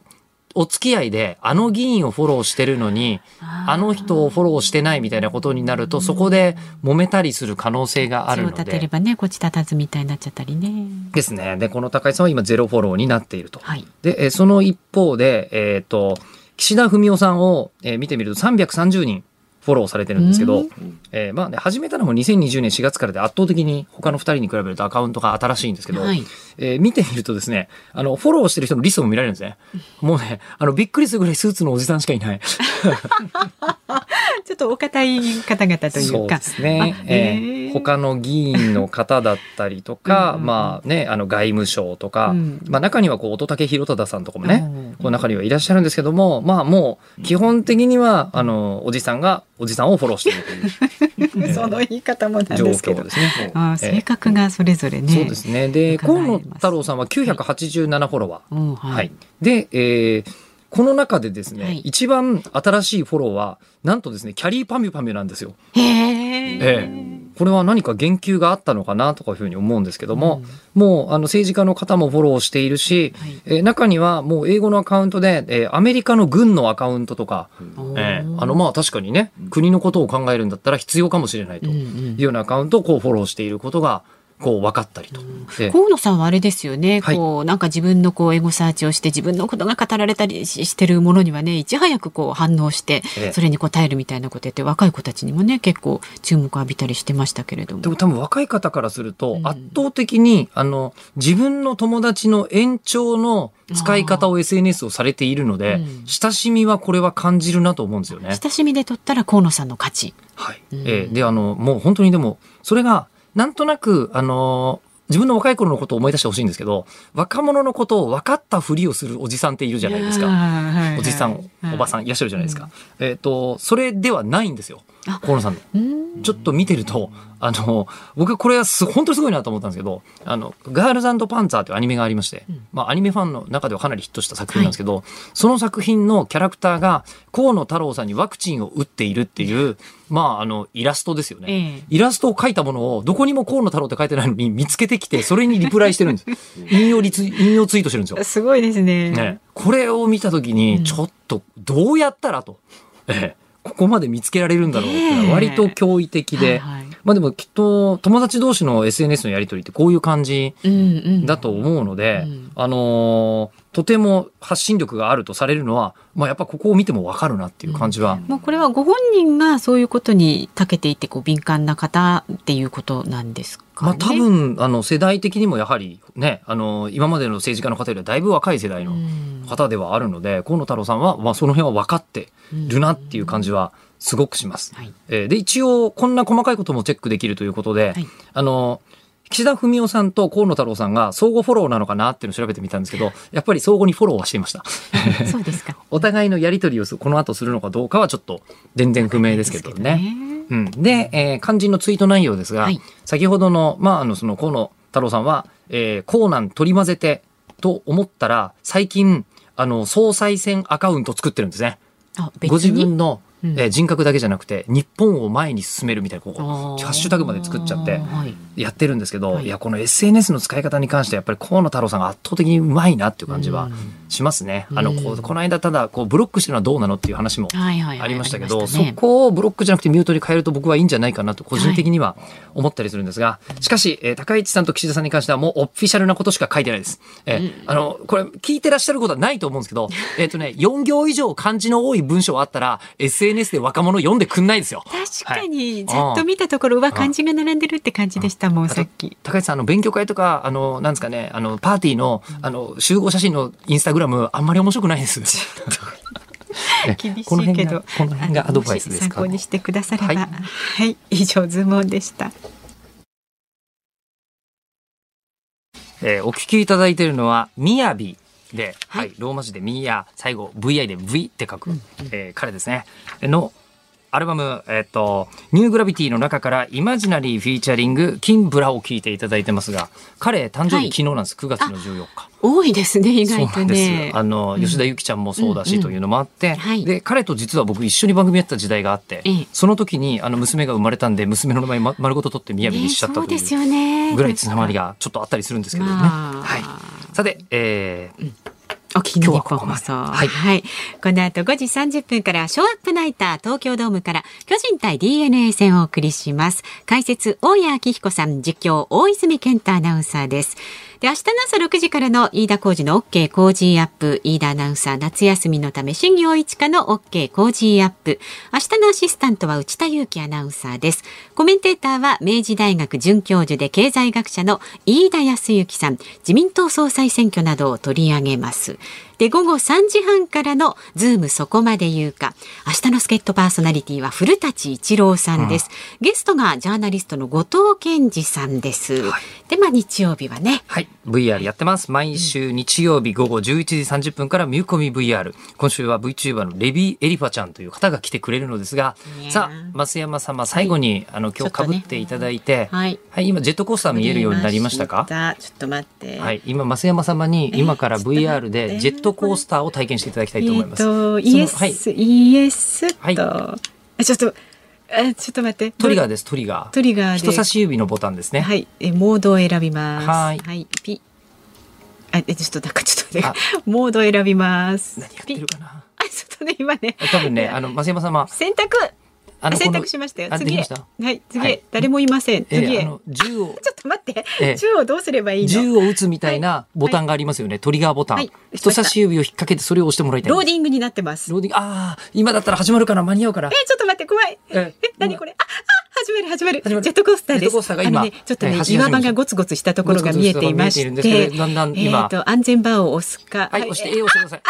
S3: お付き合いで、あの議員をフォローしてるのに、
S1: あ
S3: の人をフォローしてないみたいなことになると、そこで揉めたりする可能性があるの
S1: 口を立てれ
S3: で。
S1: ばね、こっち立たずみたいになっちゃったりね。
S3: ですね。で、この高井さんは今ゼロフォローになっていると。
S1: はい。
S3: で、えーその一方で、えっ、と、岸田文雄さんを、えー見てみると330人フォローされてるんですけど、
S1: うん
S3: えーまあね、始めたのも2020年4月からで圧倒的に他の2人に比べるとアカウントが新しいんですけど、
S1: はい。
S3: えー見てみるとですね、あの、フォローしてる人のリストも見られるんですね。もうね、あの、びっくりするぐらいスーツのおじさんしかいない。
S1: ちょっとお堅い方々とい
S3: そうう
S1: か。
S3: ですね。
S1: あ
S3: え
S1: へー
S3: ー他の議員の方だったりとか、まあね、あの外務省とか、
S1: うん
S3: まあ中にはこう、乙武宏忠さんとかもね、
S1: うん
S3: この中にはいらっしゃるんですけども、まあもう、基本的には、あの、おじさんが、おじさんをフォローしているという
S1: その言い方もなん
S3: 状
S1: ですけど
S3: ね。
S1: あー性格がそれぞれね。
S3: そうですね。で、河野太郎さんは987フォロワー。
S1: うん。
S3: は
S1: はいい。。
S3: で、えーこの中でですね、
S1: はい
S3: 一番新しいフォローは、なんとですね、キャリーパミュパミュなんですよ。
S1: へ
S3: え
S1: え。
S3: これは何か言及があったのかなとかいうふうに思うんですけども、もうあの政治家の方もフォローしているし、
S1: はい。
S3: えー中にはもう英語のアカウントで、えーアメリカの軍のアカウントとか、えー。あのまあ確かにね、国のことを考えるんだったら必要かもしれないと
S1: うんう
S3: いうんようなアカウントをこうフォローしていることがこう分かったりと。で
S1: 河野さんはあれですよね、
S3: はい。
S1: こうなんか自分のこうエゴサーチをして自分のことが語られたりししてるものにはねいち早くこう反応して
S3: ええ。
S1: それに応えるみたいなことやって若い子たちにもね結構注目を浴びたりしてましたけれども。
S3: でも多分若い方からすると
S1: うん。
S3: 圧倒的に、あの自分の友達の延長の使い方を SNS をされているので、
S1: うん。
S3: 親しみはこれは感じるなと思うんですよね。
S1: 親しみで取ったら河野さんの勝ち。
S3: はい。
S1: うん。
S3: えーで、あの、もう本当にでも、それが、なんとなく、あのー自分の若い頃のことを思い出してほしいんですけど、若者のことを分かったふりをするおじさんっているじゃないですか。
S1: か
S3: おじさん、おばさ
S1: ん。
S3: んいらっしゃるじゃないですか。えっ、と、それではないんですよ。河野さんの。ちょっと見てると、あの、僕はこれはす本当にすごいなと思ったんですけど、あの、ガールズパンツァーというアニメがありまして、まあアニメファンの中ではかなりヒットした作品なんですけど、その作品のキャラクターが河野太郎さんにワクチンを打っているっていう、まああの、イラストですよね。
S1: ええ
S3: イラストを描いたものをどこにも河野太郎って書いてないのに見つけてきて、それにリプライしてるんです。引用リツイ引用ツイートしてるんですよ。
S1: すごいですね。
S3: ね、これを見たときに、ちょっとどうやったらと、ええここまで見つけられるんだろうって割と驚異的で、
S1: はいはい
S3: まあでもきっと友達同士の SNS のやり取りってこういう感じ
S1: うんうん。
S3: だと思うので、
S1: うん。
S3: あのーとても発信力があるとされるのは、まあやっぱここを見てもわかるなっていう感じは、
S1: もうこれはご本人がそういうことに長けていてこう敏感な方っていうことなんですかね？
S3: まあ多分、あの世代的にもやはりね、あの今までの政治家の方よりはだいぶ若い世代の
S1: うん。
S3: 方ではあるので、河野太郎さんは、まあその辺は分かってるなっていう感じはすごくします。
S1: はい
S3: えーで、一応、こんな細かいこともチェックできるということで、
S1: はい
S3: あの、岸田文雄さんと河野太郎さんが相互フォローなのかなっていうのを調べてみたんですけど、やっぱり相互にフォローはしていました。
S1: そうですか。
S3: お互いのやり取りをすこの後するのかどうかはちょっと全然不明ですけどね。うん、で、えー肝心のツイート内容ですが、
S1: はい
S3: 先ほどの、まあ、あの、その河野太郎さんは、えー、江南取り混ぜてと思ったら、最近、あの、総裁選アカウント作ってるんですね。
S1: あ
S3: ご自分の、
S1: うん。
S3: えー人格だけじゃなくて、日本を前に進めるみたいな、ここ、ハッシュタグまで作っちゃって、
S1: はい。
S3: やってるんですけど、
S1: はい。
S3: い、や、この SNS の使い方に関してはやっぱり河野太郎さんが圧倒的にうまいなっていう感じはしますね。あの、こうこの間ただ、こう、ブロックしてるのはどうなのっていう話もありましたけど、そこをブロックじゃなくてミュートに変えると僕はいいんじゃないかなと個人的には思ったりするんですが、しかし、えー高市さんと岸田さんに関してはもうオフィシャルなことしか書いてないです。えーあの、これ聞いてらっしゃることはないと思うんですけど、えっ、とね、4行以上漢字の多い文章あったら SNS で若者読んでくんないですよ。
S1: 確かに、
S3: はい
S1: ざっと見たところは漢字が並んでるって感じでしたもん、さっき。
S3: 高市さん、あの、勉強会とか、あの、なんですかね、あの、パーティーの、あの、集合写真のインスタグラム、あんまり面白くないです。ね
S1: 厳し
S3: この
S1: いけど
S3: 辺が、この辺がアドバイスですか？
S1: 参考。にしてくだされば。
S3: は
S1: はいい、以上ズームオンでした。
S3: えーお聞きいただいているのは、みやびで、は、
S1: はいい
S3: ローマ字でみや、最後、VI で V って書く、えー彼ですね。の、アルバム、えっ、と、 New Gravity の中から、 Imaginary featuring、Kimbra を聞いていただいてますが、彼、誕生
S1: はい
S3: 日昨日なんです、9月の14日。
S1: 多いですね、意外とね。
S3: あの、吉田ゆきちゃんもそうだし、というのもあって、
S1: はい
S3: で、彼と実は僕一緒に番組やってた時代があって、
S1: ええ
S3: その時に、あの、娘が生まれたんで、娘の名前、ま、丸ごと取ってみやびにしちゃったとい
S1: うです
S3: う
S1: よね。
S3: ぐらいつながりがちょっとあったりするんですけどね。
S1: まあ
S3: はい。さて、えー
S1: お聞きの日
S3: 今日はこ
S1: 放送。は。
S3: はいい
S1: この後5時30分から、ショーアップナイター東京ドームから、巨人対 DNA 戦をお送りします。解説、大谷明彦さん、実況、大泉健太アナウンサーです。で、明日の朝6時からの飯田浩二の OK 工事アップ、飯田アナウンサー、夏休みのため、新行市佳の OK Cozy Up。明日のアシスタントは内田雄基アナウンサーです。コメンテーターは、明治大学准教授で経済学者の飯田康之さん、自民党総裁選挙などを取り上げます。で、午後3時半からのズームそこまで言うか。明日の助っ人パーソナリティは古舘伊知郎さんです。ゲストがジャーナリストの後藤健二さんです。で、まあ日曜日はね、
S3: はい。VR やってます。毎週日曜日午後11時30分から見込み VR。今週は VTuber のレビー・エリファちゃんという方が来てくれるのですがさあ、増山様、最後に、あの、今日被っていただいて、
S1: はい。
S3: はい、今、ジェットコースター見えるようになりましたか？
S1: ちょっと待って。
S3: はい、今、増山様に、今から VR でジェットコースターを体験していただきたいと思います。
S1: えっ、と、
S3: そ
S1: イエス、
S3: のはい、
S1: イエスと、
S3: はい
S1: あちょっと、あちょっと待って。ー。
S3: トリガーです、トリガー。
S1: トリガーで。
S3: 人差し指のボタンですね。
S1: はい、えモードを選びます。
S3: はい
S1: ピ。あ、えちょっとなんかちょっとね
S3: あ、
S1: モードを選びます。
S3: 何やってるかな
S1: あ、ちょっとね、今ね、
S3: 多分ね、あの、増山様、
S1: 選択。
S3: あの、
S1: 選択しましたよ。次はい、次へ、
S3: はい
S1: 誰もいません。次へ。
S3: えーあの、銃を、
S1: ちょっと待って、
S3: ええ
S1: 銃をどうすればいいの？
S3: 銃を撃つみたいなボタンがありますよね。トリガーボタン。
S1: はい
S3: 人差し指を引っ掛けてそれを押してもらいたい。
S1: ローディングになってます。
S3: ローディング、ああ、今だったら始まるかな、間に合うから
S1: え。ちょっと待って、怖い。
S3: え
S1: え、何これ？あ、あ、始まる始まる。ジェットコースターです。
S3: ジェットコースターが今
S1: あのね、ちょっとね、岩場がゴツゴツしたところが見えていまし
S3: てだんだん今
S1: えっと安全バーを押すか。
S3: はい、押して A を押してください。